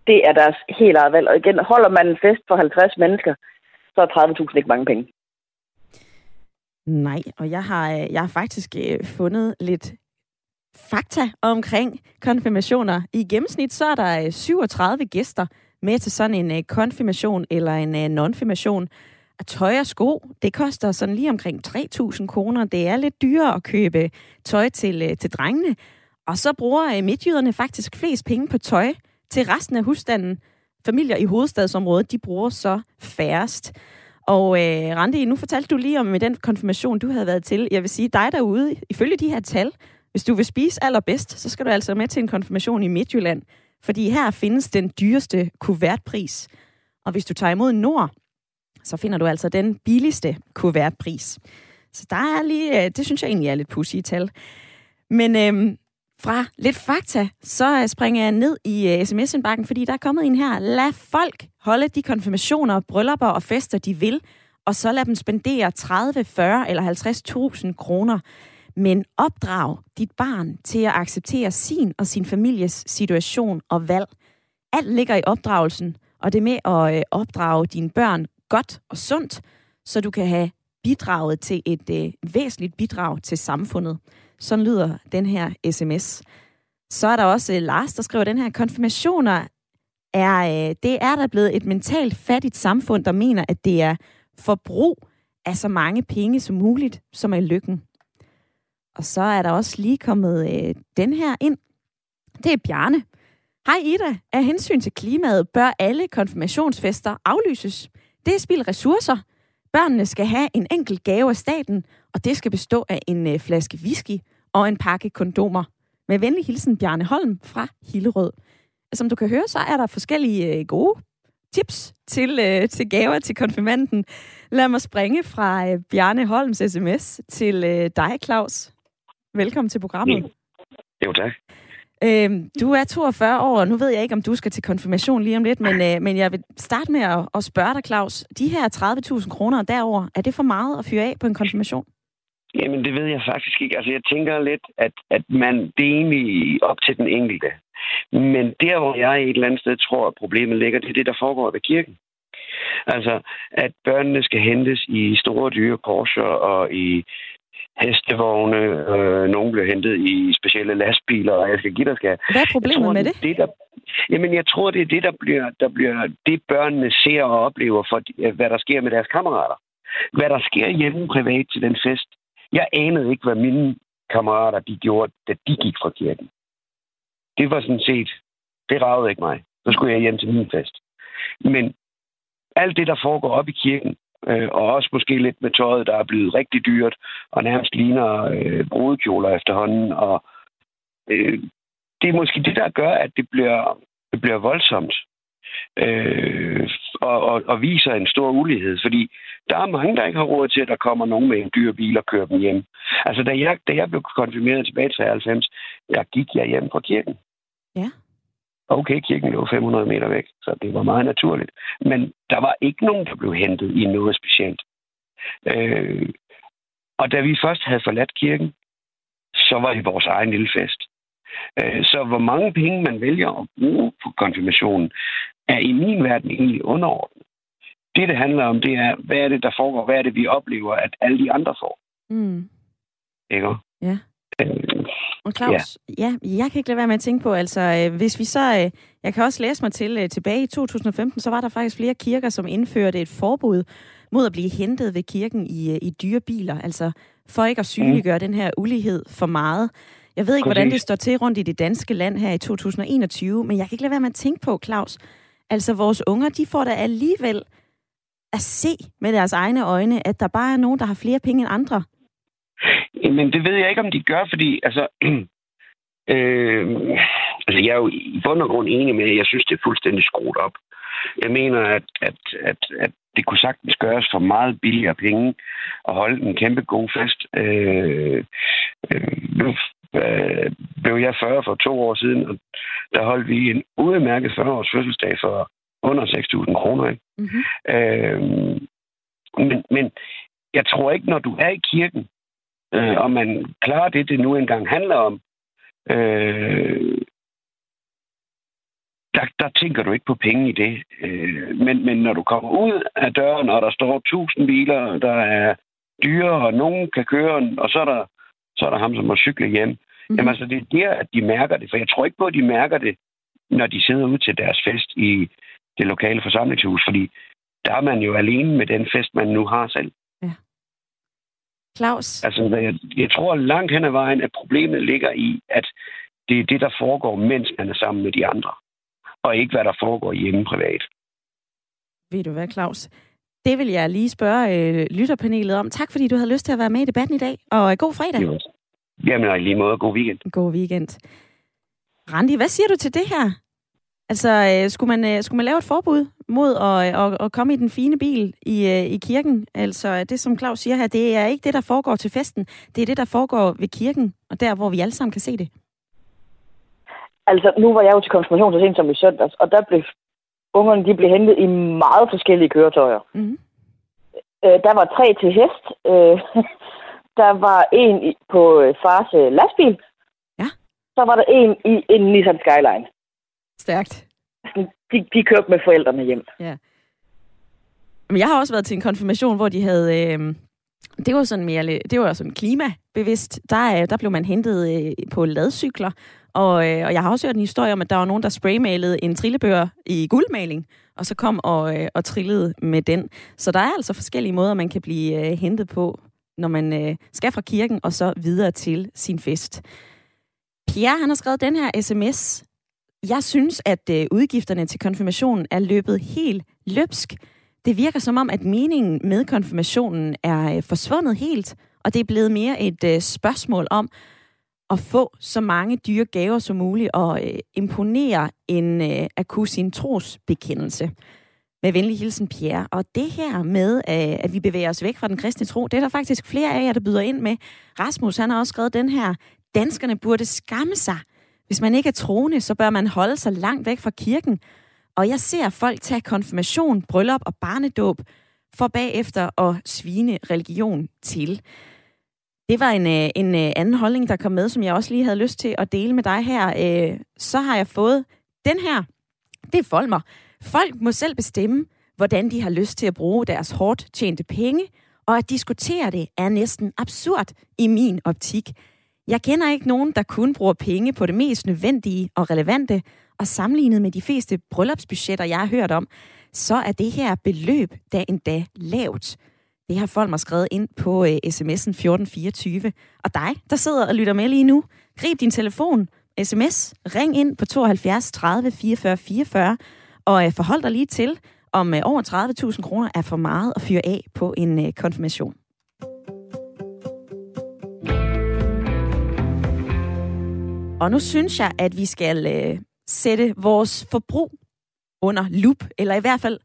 Det er deres helt eget valg. Og igen, holder man en fest for 50 mennesker, så er 30.000 ikke mange penge. Nej, og jeg har, øh, jeg har faktisk øh, fundet lidt fakta omkring konfirmationer. I gennemsnit så er der øh, 37 gæster med til sådan en konfirmation eller en nonfirmation. At tøj og sko, det koster sådan lige omkring 3.000 kroner. Det er lidt dyrere at købe tøj til, til drengene. Og så bruger midtjyderne faktisk flest penge på tøj til resten af husstanden. Familier i hovedstadsområdet, de bruger så færrest. Og øh, Randi, nu fortalte du lige om med den konfirmation, du havde været til. Jeg vil sige, dig derude, ifølge de her tal, hvis du vil spise allerbedst, så skal du altså med til en konfirmation i Midtjylland. Fordi her findes den dyreste kuvertpris. Og hvis du tager imod Nord, så finder du altså den billigste kuvertpris. Så der er lige, øh, det synes jeg egentlig er lidt pussy tal. Men øhm, fra lidt fakta, så øh, springer jeg ned i øh, uh, sms-indbakken, fordi der er kommet en her. Lad folk holde de konfirmationer, bryllupper og fester, de vil, og så lad dem spendere 30, 40 eller 50.000 kroner. Men opdrag dit barn til at acceptere sin og sin families situation og valg. Alt ligger i opdragelsen, og det er med at øh, opdrage dine børn godt og sundt, så du kan have bidraget til et øh, væsentligt bidrag til samfundet. Sådan lyder den her sms. Så er der også øh, Lars, der skriver, den her konfirmationer er, øh, det er der blevet et mentalt fattigt samfund, der mener, at det er forbrug af så mange penge som muligt, som er lykken. Og så er der også lige kommet øh, den her ind. Det er Bjarne. Hej Ida. Af hensyn til klimaet bør alle konfirmationsfester aflyses. Det er spild ressourcer. Børnene skal have en enkelt gave af staten, og det skal bestå af en øh, flaske whisky og en pakke kondomer. Med venlig hilsen Bjarne Holm fra Hillerød. Som du kan høre, så er der forskellige øh, gode tips til, øh, til gaver til konfirmanden. Lad mig springe fra øh, Bjarne Holms sms til øh, dig, Claus. Velkommen til programmet. Jo, tak. Øhm, du er 42 år, og nu ved jeg ikke, om du skal til konfirmation lige om lidt, men, øh, men jeg vil starte med at, at spørge dig, Claus. De her 30.000 kroner derover, er det for meget at fyre af på en konfirmation? Jamen, det ved jeg faktisk ikke. Altså, jeg tænker lidt, at, at man, det er egentlig op til den enkelte. Men der, hvor jeg et eller andet sted tror, at problemet ligger, det er det, der foregår ved kirken. Altså, at børnene skal hentes i store dyre Porsche og i hestevogne. Øh, nogle bliver hentet i specielle lastbiler, og jeg skal give dig skal. Hvad er problemet tror, med det? det der, jamen, jeg tror, det er det, der bliver, der bliver det, børnene ser og oplever, for hvad der sker med deres kammerater. Hvad der sker hjemme privat til den fest. Jeg anede ikke, hvad mine kammerater de gjorde, da de gik fra kirken. Det var sådan set, det ragede ikke mig. Så skulle jeg hjem til min fest. Men alt det, der foregår op i kirken, øh, og også måske lidt med tøjet, der er blevet rigtig dyrt, og nærmest ligner øh, brudekjoler efterhånden. Og øh, det er måske det, der gør, at det bliver, det bliver voldsomt. Øh, og, og, og viser en stor ulighed, fordi der er mange, der ikke har råd til, at der kommer nogen med en dyr bil og kører dem hjem. Altså, da jeg, da jeg blev konfirmeret tilbage til 90, der gik jeg hjem fra kirken. Ja. Okay, kirken lå 500 meter væk, så det var meget naturligt. Men der var ikke nogen, der blev hentet i noget specielt. Øh, og da vi først havde forladt kirken, så var det vores egen lille fest. Øh, så hvor mange penge man vælger at bruge på konfirmationen, er i min verden egentlig underordnet. Det, det handler om, det er, hvad er det, der foregår? Hvad er det, vi oplever, at alle de andre får? Mm. Ikke? Ja. Øh, og Claus, ja. ja, jeg kan ikke lade være med at tænke på, altså, øh, hvis vi så, øh, jeg kan også læse mig til, øh, tilbage i 2015, så var der faktisk flere kirker, som indførte et forbud mod at blive hentet ved kirken i, i dyre biler, altså for ikke at synliggøre mm. den her ulighed for meget. Jeg ved ikke, hvordan det står til rundt i det danske land her i 2021, men jeg kan ikke lade være med at tænke på, Claus, altså vores unger, de får da alligevel at se med deres egne øjne, at der bare er nogen, der har flere penge end andre. Men det ved jeg ikke, om de gør, fordi altså, øh, altså jeg er jo i bund og grund enig med, at jeg synes, det er fuldstændig skruet op. Jeg mener, at, at, at, at det kunne sagtens gøres for meget billigere penge at holde en kæmpe god fest. Øh, øh, nu øh, blev jeg 40 for to år siden, og der holdt vi en udmærket 40-års fødselsdag for under 6.000 kroner. Ikke? Mm-hmm. Øh, men, men jeg tror ikke, når du er i kirken, øh, og man klarer det, det nu engang handler om, øh, der, der tænker du ikke på penge i det. Øh, men, men når du kommer ud af døren, og der står tusind biler, der er dyre, og nogen kan køre, og så er der, så er der ham, som må cykle hjem. Mm-hmm. Jamen altså, det er der, at de mærker det. For jeg tror ikke på, at de mærker det, når de sidder ude til deres fest i det lokale forsamlingshus. Fordi der er man jo alene med den fest, man nu har selv. Claus? Altså, jeg, jeg tror langt hen ad vejen, at problemet ligger i, at det er det, der foregår, mens man er sammen med de andre og ikke hvad der foregår hjemme privat. Ved du hvad, Claus? Det vil jeg lige spørge øh, lytterpanelet om. Tak fordi du havde lyst til at være med i debatten i dag, og øh, god fredag. Jo. Jamen, og i lige måde, god weekend. God weekend. Randi, hvad siger du til det her? Altså, øh, skulle, man, øh, skulle man lave et forbud mod at, at, at komme i den fine bil i, øh, i kirken? Altså, det som Claus siger her, det er ikke det, der foregår til festen. Det er det, der foregår ved kirken, og der, hvor vi alle sammen kan se det. Altså, nu var jeg jo til konfirmation så sent som i søndags, og der blev ungerne de blev hentet i meget forskellige køretøjer. Mm. Øh, der var tre til hest. Øh, der var en på øh, fars øh, lastbil. Ja. Så var der en i en Nissan Skyline. Stærkt. De, de kørte med forældrene hjem. Ja. Men jeg har også været til en konfirmation, hvor de havde... Øh det var sådan mere, det var sådan klimabevidst. Der, der blev man hentet øh, på ladcykler, og, øh, og jeg har også hørt en historie om, at der var nogen, der spraymalede en trillebør i guldmaling, og så kom og, øh, og trillede med den. Så der er altså forskellige måder, man kan blive øh, hentet på, når man øh, skal fra kirken og så videre til sin fest. Pierre, han har skrevet den her sms. Jeg synes, at øh, udgifterne til konfirmationen er løbet helt løbsk. Det virker som om, at meningen med konfirmationen er øh, forsvundet helt, og det er blevet mere et øh, spørgsmål om at få så mange dyre gaver som muligt og imponere en akusin at kunne sin trosbekendelse. Med venlig hilsen, Pierre. Og det her med, at vi bevæger os væk fra den kristne tro, det er der faktisk flere af jer, der byder ind med. Rasmus, han har også skrevet den her, danskerne burde skamme sig. Hvis man ikke er troende, så bør man holde sig langt væk fra kirken. Og jeg ser folk tage konfirmation, bryllup og barnedåb, for bagefter at svine religion til. Det var en, øh, en øh, anden holdning, der kom med, som jeg også lige havde lyst til at dele med dig her. Øh, så har jeg fået den her. Det er Folmer. Folk må selv bestemme, hvordan de har lyst til at bruge deres hårdt tjente penge, og at diskutere det er næsten absurd i min optik. Jeg kender ikke nogen, der kun bruger penge på det mest nødvendige og relevante, og sammenlignet med de fleste bryllupsbudgetter, jeg har hørt om, så er det her beløb da endda lavt. Det har folk mig skrevet ind på uh, sms'en 1424. Og dig, der sidder og lytter med lige nu, grib din telefon, sms, ring ind på 72 30 44 44, og uh, forhold dig lige til, om uh, over 30.000 kroner er for meget at fyre af på en uh, konfirmation. Og nu synes jeg, at vi skal uh, sætte vores forbrug under lup, eller i hvert fald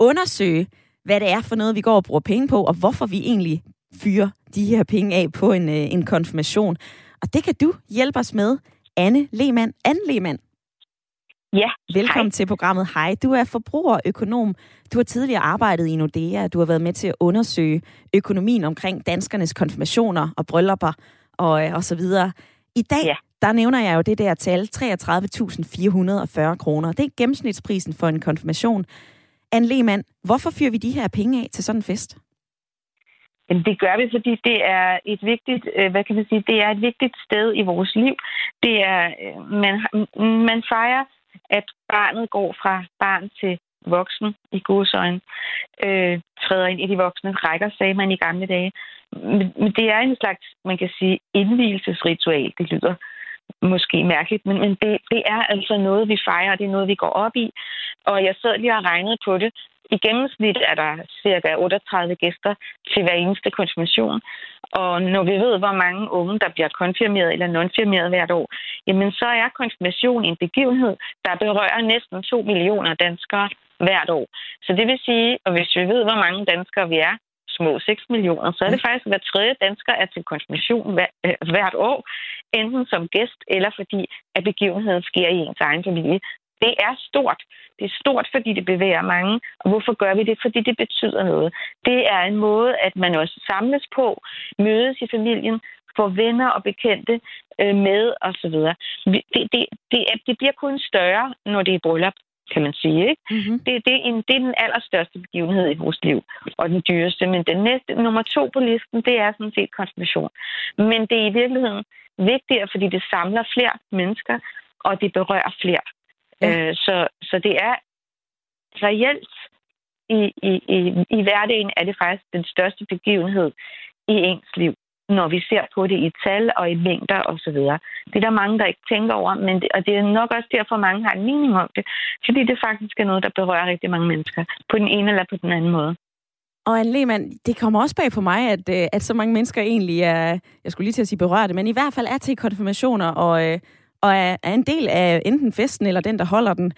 undersøge, hvad det er for noget, vi går og bruger penge på, og hvorfor vi egentlig fyrer de her penge af på en, øh, en konfirmation. Og det kan du hjælpe os med, Anne Lehmann. Anne Lehmann. Ja, Velkommen hej. til programmet. Hej, du er forbrugerøkonom. Du har tidligere arbejdet i Nordea. Du har været med til at undersøge økonomien omkring danskernes konfirmationer og bryllupper og, øh, og så videre. I dag, Ja der nævner jeg jo det der tal, 33.440 kroner. Det er gennemsnitsprisen for en konfirmation. Anne Lehmann, hvorfor fyrer vi de her penge af til sådan en fest? Jamen, det gør vi, fordi det er et vigtigt, øh, hvad kan man sige, det er et vigtigt sted i vores liv. Det er, øh, man, man fejrer, at barnet går fra barn til voksen i godsøjne, øh, træder ind i de voksne rækker, sagde man i gamle dage. Men det er en slags, man kan sige, indvielsesritual. Det lyder måske mærkeligt, men, men det, det er altså noget, vi fejrer, og det er noget, vi går op i. Og jeg sad lige og regnede på det. I gennemsnit er der cirka 38 gæster til hver eneste konfirmation. Og når vi ved, hvor mange unge, der bliver konfirmeret eller nonfirmeret hvert år, jamen så er konfirmation en begivenhed, der berører næsten 2 millioner danskere hvert år. Så det vil sige, at hvis vi ved, hvor mange danskere vi er, små 6 millioner, så er det faktisk, at hver tredje dansker er til konfirmation øh, hvert år, enten som gæst eller fordi, at begivenheden sker i ens egen familie. Det er stort. Det er stort, fordi det bevæger mange. Og hvorfor gør vi det? Fordi det betyder noget. Det er en måde, at man også samles på, mødes i familien, får venner og bekendte øh, med osv. Det, det, det, det bliver kun større, når det er bryllup kan man sige. Ikke? Mm-hmm. Det, det, er en, det er den allerstørste begivenhed i vores liv, og den dyreste. Men den næste, nummer to på listen, det er sådan set konfirmation. Men det er i virkeligheden vigtigere, fordi det samler flere mennesker, og det berører flere. Ja. Øh, så, så det er reelt i, i, i, i hverdagen er det faktisk den største begivenhed i ens liv når vi ser på det i tal og i mængder osv. Det er der mange, der ikke tænker over, men det, og det er nok også derfor, mange har en mening om det, fordi det faktisk er noget, der berører rigtig mange mennesker, på den ene eller på den anden måde. Og Anne Lehmann, det kommer også bag på mig, at, øh, at så mange mennesker egentlig er, jeg skulle lige til at sige berørte, men i hvert fald er til konfirmationer og, øh, og er, er en del af enten festen eller den, der holder den.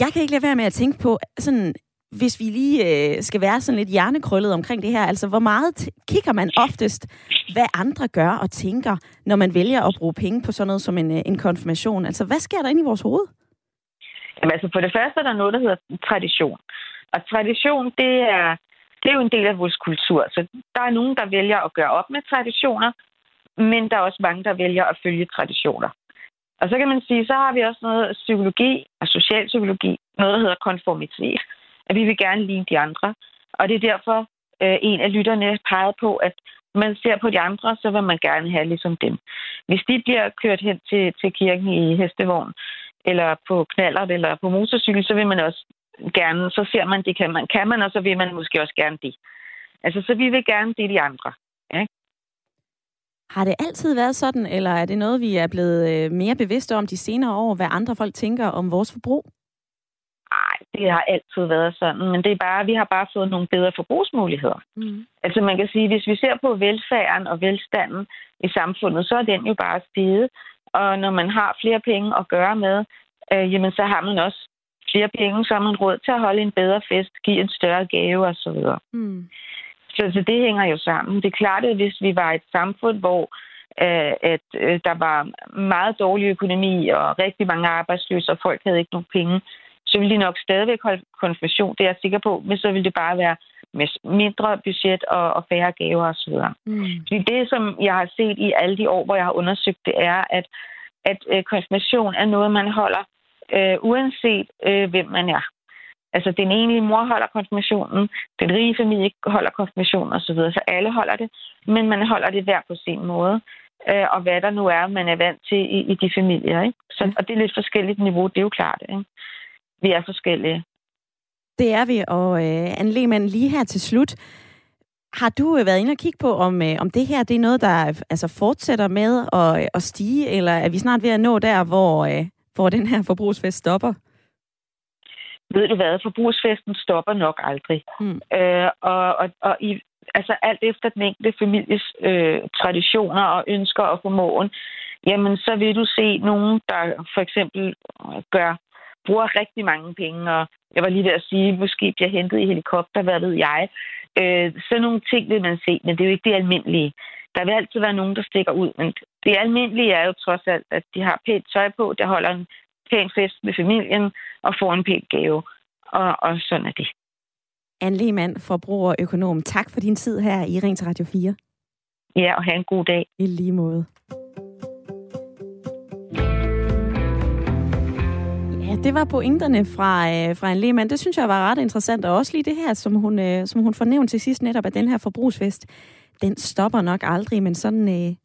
Jeg kan ikke lade være med at tænke på, sådan, hvis vi lige øh, skal være sådan lidt hjernekrøllet omkring det her, altså hvor meget t- kigger man oftest, hvad andre gør og tænker, når man vælger at bruge penge på sådan noget som en, øh, en konfirmation? Altså hvad sker der inde i vores hoved? Jamen, altså for det første er der noget, der hedder tradition. Og tradition, det er, det er jo en del af vores kultur. Så der er nogen, der vælger at gøre op med traditioner, men der er også mange, der vælger at følge traditioner. Og så kan man sige, så har vi også noget psykologi og socialpsykologi, noget der hedder konformitet at vi vil gerne ligne de andre. Og det er derfor, øh, en af lytterne pegede på, at man ser på de andre, så vil man gerne have ligesom dem. Hvis de bliver kørt hen til, til kirken i hestevogn, eller på knaller, eller på motorcykel, så vil man også gerne, så ser man, det kan man, kan man, og så vil man måske også gerne det. Altså, så vi vil gerne det de andre. Ja? Har det altid været sådan, eller er det noget, vi er blevet øh, mere bevidste om de senere år, hvad andre folk tænker om vores forbrug? Nej, det har altid været sådan, men det er bare, vi har bare fået nogle bedre forbrugsmuligheder. Mm. Altså man kan sige, hvis vi ser på velfærden og velstanden i samfundet, så er den jo bare steget. Og når man har flere penge at gøre med, øh, jamen så har man også flere penge, så har man råd til at holde en bedre fest, give en større gave osv. Mm. Så, så det hænger jo sammen. Det er klart, at hvis vi var et samfund, hvor øh, at øh, der var meget dårlig økonomi og rigtig mange arbejdsløse, og folk havde ikke nogen penge, så ville de nok stadigvæk holde konfirmation, det er jeg sikker på, men så ville det bare være med mindre budget og, og færre gaver osv. Mm. Fordi det, som jeg har set i alle de år, hvor jeg har undersøgt det, er, at, at øh, konfirmation er noget, man holder øh, uanset øh, hvem man er. Altså, den enlige mor holder konfirmationen, den rige familie holder konfirmationen osv., så, så alle holder det, men man holder det hver på sin måde, øh, og hvad der nu er, man er vant til i, i de familier. Ikke? Så, ja. Og det er lidt forskelligt niveau, det er jo klart. Ikke? Vi er forskellige. Det er vi, og øh, Anne Lehmann, lige her til slut, har du øh, været inde og kigge på, om, øh, om det her det er noget, der altså, fortsætter med at, at stige, eller er vi snart ved at nå der, hvor, øh, hvor den her forbrugsfest stopper? ved du hvad, forbrugsfesten stopper nok aldrig. Mm. Øh, og, og, og i, altså alt efter den enkelte families øh, traditioner og ønsker og formåen, jamen så vil du se nogen, der for eksempel gør bruger rigtig mange penge, og jeg var lige ved at sige, måske bliver hentet i helikopter, hvad ved jeg. Øh, sådan nogle ting vil man se, men det er jo ikke det almindelige. Der vil altid være nogen, der stikker ud, men det almindelige er jo trods alt, at de har pænt tøj på, der holder en pæn fest med familien og får en pæn gave. Og, og sådan er det. Anne Lehmann, forbrugerøkonom. Tak for din tid her i Ring til Radio 4. Ja, og have en god dag. I lige måde. Det var pointerne fra, øh, fra en lemand. Det synes jeg var ret interessant, og også lige det her, som hun, øh, som hun fornævnte til sidst netop, at den her forbrugsfest, den stopper nok aldrig, men sådan, øh,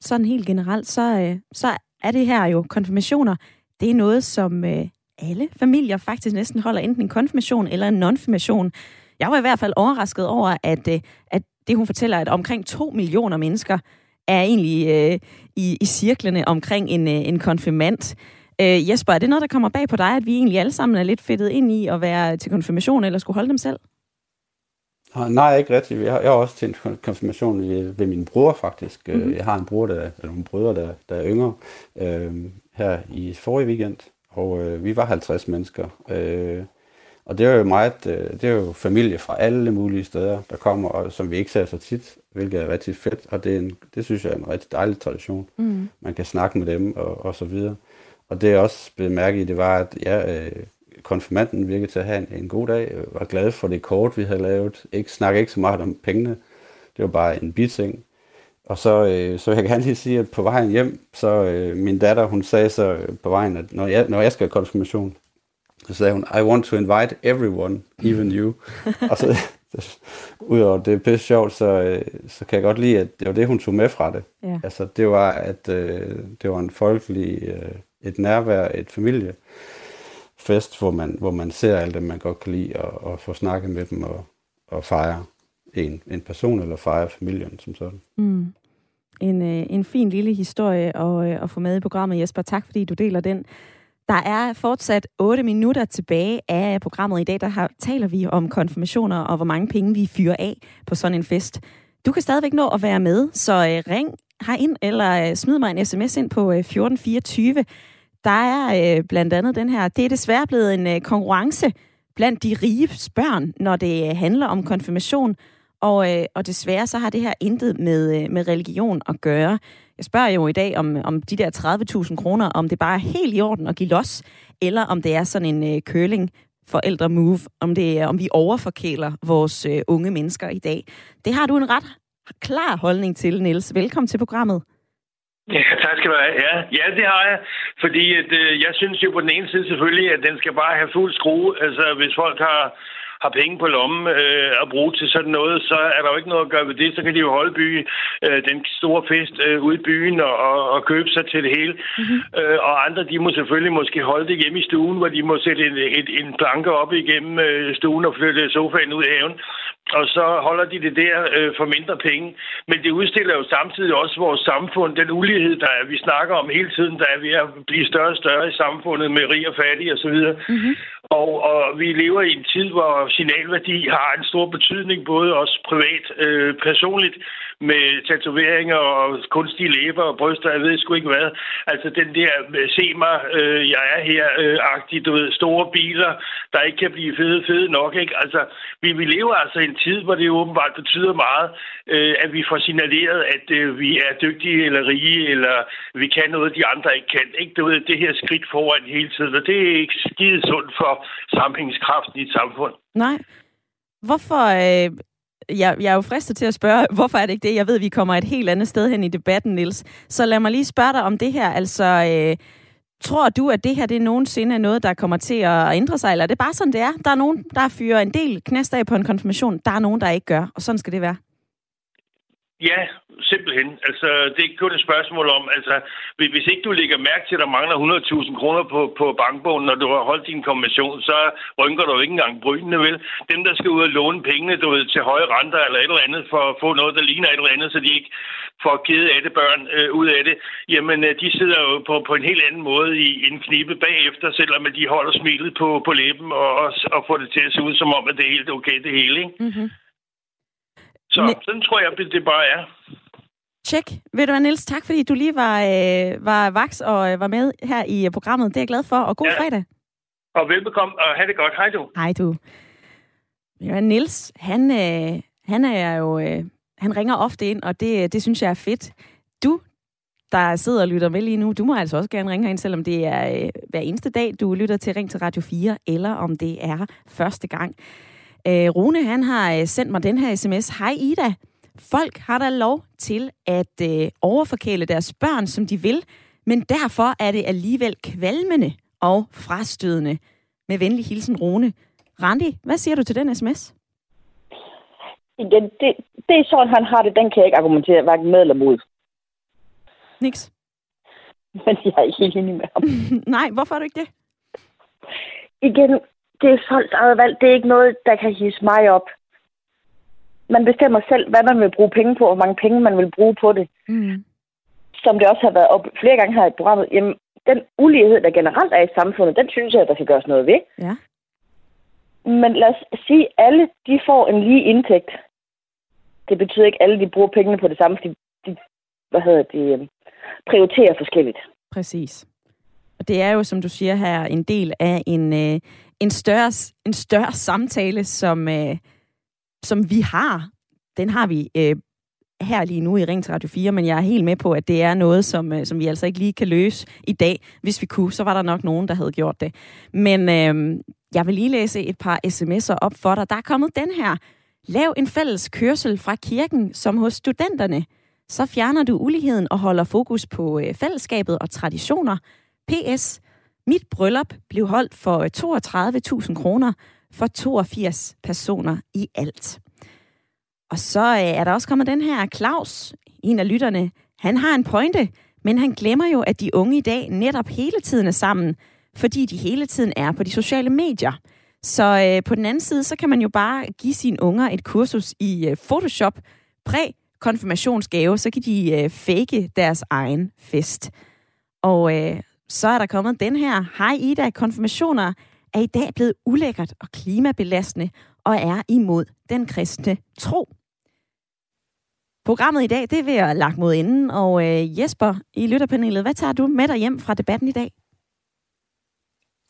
sådan helt generelt, så, øh, så er det her jo konfirmationer det er noget, som øh, alle familier faktisk næsten holder enten en konfirmation eller en nonfirmation. Jeg var i hvert fald overrasket over, at, øh, at det hun fortæller, at omkring 2 millioner mennesker er egentlig øh, i, i cirklerne omkring en, øh, en konfirmant. Øh, Jesper, er det noget, der kommer bag på dig, at vi egentlig alle sammen er lidt fedtet ind i at være til konfirmation, eller skulle holde dem selv? Nej, ikke rigtigt. Jeg har, jeg har også til en konfirmation ved, ved min bror, faktisk. Mm-hmm. Jeg har en bror, der, eller nogle brødre, der, der er yngre. Øh, her i forrige weekend, og øh, vi var 50 mennesker. Øh, og det er jo meget, øh, det er jo familie fra alle mulige steder, der kommer, og som vi ikke ser så tit, hvilket er rigtig fedt, og det, er en, det synes jeg er en rigtig dejlig tradition. Mm. Man kan snakke med dem, og, og så videre. Og det jeg også blev mærke i, det var, at ja, øh, konfirmanden virkede til at have en, en god dag, jeg var glad for det kort, vi havde lavet, ikke snakke ikke så meget om pengene, det var bare en biting. Og så, øh, så jeg kan lige sige, at på vejen hjem, så øh, min datter, hun sagde så øh, på vejen, at når jeg, når jeg skal have konfirmation, så sagde hun, I want to invite everyone, even you. og så, udover det er pisse sjovt, så, øh, så kan jeg godt lide, at det var det, hun tog med fra det. Ja. Altså, det var, at øh, det var en folkelig, øh, et nærvær, et familiefest, hvor man, hvor man ser alt det, man godt kan lide, og, og få snakket med dem og, og fejre en, en person, eller fejre familien som sådan. Mm en, øh, en fin lille historie at, øh, at få med i programmet, Jesper. Tak, fordi du deler den. Der er fortsat 8 minutter tilbage af programmet i dag, der har, taler vi om konfirmationer og hvor mange penge vi fyrer af på sådan en fest. Du kan stadigvæk nå at være med, så øh, ring herind eller øh, smid mig en sms ind på øh, 1424. Der er øh, blandt andet den her, det er desværre blevet en konkurrence blandt de rige børn, når det handler om konfirmation. Og, øh, og desværre så har det her intet med, øh, med religion at gøre. Jeg spørger jo i dag om, om de der 30.000 kroner, om det bare er helt i orden at give los, eller om det er sådan en øh, køling forældre move, om, det er, om vi overforkæler vores øh, unge mennesker i dag. Det har du en ret klar holdning til, Niels. Velkommen til programmet. Ja, tak skal du have. Ja, ja det har jeg. Fordi at, øh, jeg synes jo på den ene side selvfølgelig, at den skal bare have fuld skrue. Altså, hvis folk har har penge på lommen øh, at bruge til sådan noget, så er der jo ikke noget at gøre ved det. Så kan de jo holde by, øh, den store fest øh, ude i byen og, og, og købe sig til det hele. Mm-hmm. Øh, og andre, de må selvfølgelig måske holde det hjemme i stuen, hvor de må sætte en, en, en planke op igennem øh, stuen og flytte sofaen ud i haven og så holder de det der øh, for mindre penge. Men det udstiller jo samtidig også vores samfund, den ulighed, der er, vi snakker om hele tiden, der er ved at blive større og større i samfundet med rig og fattig osv. Mm-hmm. Og, og vi lever i en tid, hvor signalværdi har en stor betydning, både også privat, øh, personligt, med tatoveringer og kunstige læber og bryster, jeg ved sgu ikke hvad. Altså den der, øh, se mig, øh, jeg er her-agtigt, øh, du ved, store biler, der ikke kan blive fede, fede nok, ikke? Altså, vi, vi lever altså i en tid, hvor det åbenbart betyder meget, øh, at vi får signaleret, at øh, vi er dygtige eller rige, eller vi kan noget, de andre ikke kan, ikke? Du ved, det her skridt foran hele tiden, og det er ikke skide sundt for sammenhængskraften i et samfund. Nej. Hvorfor øh, jeg, jeg er jo fristet til at spørge, hvorfor er det ikke det? Jeg ved, at vi kommer et helt andet sted hen i debatten, Nils. Så lad mig lige spørge dig om det her. Altså, øh, tror du, at det her det er nogensinde noget, der kommer til at ændre sig, eller er det bare sådan, det er? Der er nogen, der fyrer en del knæst af på en konfirmation. Der er nogen, der ikke gør, og sådan skal det være. Ja, simpelthen. Altså, det er kun et spørgsmål om, altså, hvis ikke du lægger mærke til, at der mangler 100.000 kroner på, på bankbogen, når du har holdt din konvention, så rynker du ikke engang brynene, vel? Dem, der skal ud og låne pengene, du ved, til høje renter eller et eller andet, for at få noget, der ligner et eller andet, så de ikke får givet af det børn øh, ud af det, jamen, øh, de sidder jo på, på en helt anden måde i en knibe bagefter, selvom de holder smilet på, på læben og, og, og får det til at se ud som om, at det er helt okay, det hele, ikke? Mm-hmm. Så Men... sådan tror jeg, det bare er. Tjek. Ved du hvad, Niels, tak fordi du lige var, øh, var vaks og øh, var med her i øh, programmet. Det er jeg glad for, og god ja. fredag. Og velbekomme, og have det godt. Hej du. Hej du. Ja, Niels, han, øh, han er jo... Øh, han ringer ofte ind, og det, det synes jeg er fedt. Du, der sidder og lytter med lige nu, du må altså også gerne ringe ind, selvom det er øh, hver eneste dag, du lytter til Ring til Radio 4, eller om det er første gang. Øh, Rune, han har øh, sendt mig den her sms. Hej Ida. Folk har da lov til at øh, overforkæle deres børn, som de vil, men derfor er det alligevel kvalmende og frastødende. Med venlig hilsen, Rune. Randi, hvad siger du til den sms? Igen, det, det er sådan, han har det. Den kan jeg ikke argumentere hverken med eller mod. Niks. Men jeg er ikke helt enig med ham. Nej, hvorfor er du ikke det? Igen, det er folks eget valg. Det er ikke noget, der kan hisse mig op. Man bestemmer selv, hvad man vil bruge penge på, og hvor mange penge man vil bruge på det. Mm. Som det også har været op flere gange her i programmet. Jamen, den ulighed, der generelt er i samfundet, den synes jeg, der skal gøres noget ved. Ja. Men lad os sige, at alle de får en lige indtægt. Det betyder ikke, at alle de bruger pengene på det samme, fordi de, hvad hedder det, øhm, prioriterer forskelligt. Præcis. Og det er jo, som du siger her, en del af en, øh, en, større, en større samtale, som, øh, som vi har. Den har vi øh, her lige nu i Ring til Radio 4, men jeg er helt med på, at det er noget, som, øh, som vi altså ikke lige kan løse i dag. Hvis vi kunne, så var der nok nogen, der havde gjort det. Men øh, jeg vil lige læse et par sms'er op for dig. Der er kommet den her. Lav en fælles kørsel fra kirken som hos studenterne. Så fjerner du uligheden og holder fokus på øh, fællesskabet og traditioner. PS. Mit bryllup blev holdt for øh, 32.000 kroner for 82 personer i alt. Og så øh, er der også kommet den her Claus, en af lytterne. Han har en pointe, men han glemmer jo, at de unge i dag netop hele tiden er sammen, fordi de hele tiden er på de sociale medier. Så øh, på den anden side, så kan man jo bare give sine unger et kursus i øh, Photoshop, præ-konfirmationsgave, så kan de øh, fake deres egen fest. Og øh, så er der kommet den her. Hej Ida, konfirmationer er i dag blevet ulækkert og klimabelastende og er imod den kristne tro. Programmet i dag, det er jeg lagt mod enden, og øh, Jesper i lytterpanelet, hvad tager du med dig hjem fra debatten i dag?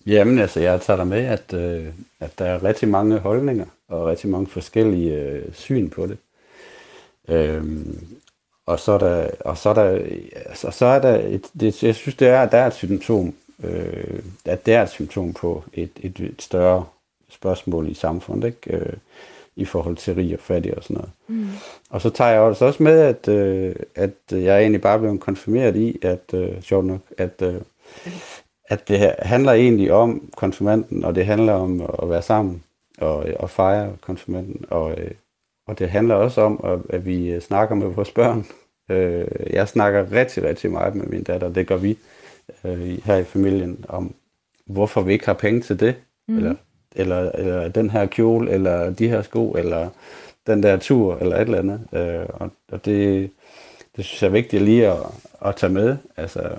Jamen altså, jeg tager dig med, at, øh, at der er rigtig mange holdninger og rigtig mange forskellige øh, syn på det. Øhm, og så er der, og så er der, altså, så er der et, det, jeg synes, det er, der er et symptom, øh, at det er et symptom på et, et, et større spørgsmål i samfundet, ikke? Øh, i forhold til rig og fattig og sådan noget. Mm. Og så tager jeg også, også med, at, øh, at jeg egentlig bare blev konfirmeret i, at, øh, sjovt nok, at, øh, at det handler egentlig om konfirmanden, og det handler om at være sammen. og, og fejre konfirmanden. Og, øh, og det handler også om, at, at vi øh, snakker med vores børn. Øh, jeg snakker rigtig, rigtig meget med min datter, det gør vi øh, her i familien, om hvorfor vi ikke har penge til det, mm. eller, eller, eller den her kjole, eller de her sko, eller den der tur, eller et eller andet. Øh, og, og det, det synes jeg er vigtigt lige at, at tage med. Altså,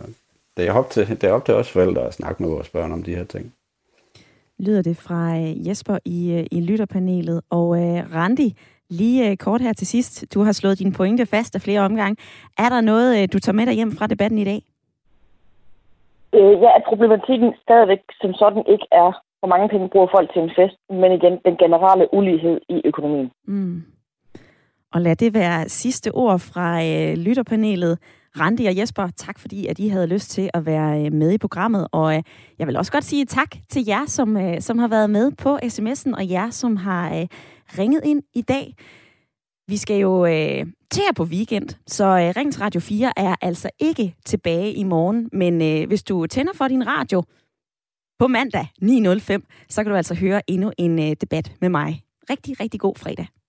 det er, op til, det er op til os forældre at snakke med vores børn om de her ting. Lyder det fra øh, Jesper i, øh, i lytterpanelet. Og uh, Randi, lige uh, kort her til sidst. Du har slået dine pointe fast af flere omgange. Er der noget, uh, du tager med dig hjem fra debatten i dag? Øh, ja, at problematikken stadigvæk som sådan ikke er, hvor mange penge bruger folk til en fest, men igen den generelle ulighed i økonomien. Mm. Og lad det være sidste ord fra øh, lytterpanelet. Randi og Jesper, tak fordi at I havde lyst til at være øh, med i programmet. Og øh, jeg vil også godt sige tak til jer, som, øh, som har været med på sms'en, og jer, som har ringet ind i dag. Vi skal jo øh, til på weekend, så øh, Rings Radio 4 er altså ikke tilbage i morgen. Men øh, hvis du tænder for din radio på mandag 9.05, så kan du altså høre endnu en øh, debat med mig. Rigtig, rigtig god fredag.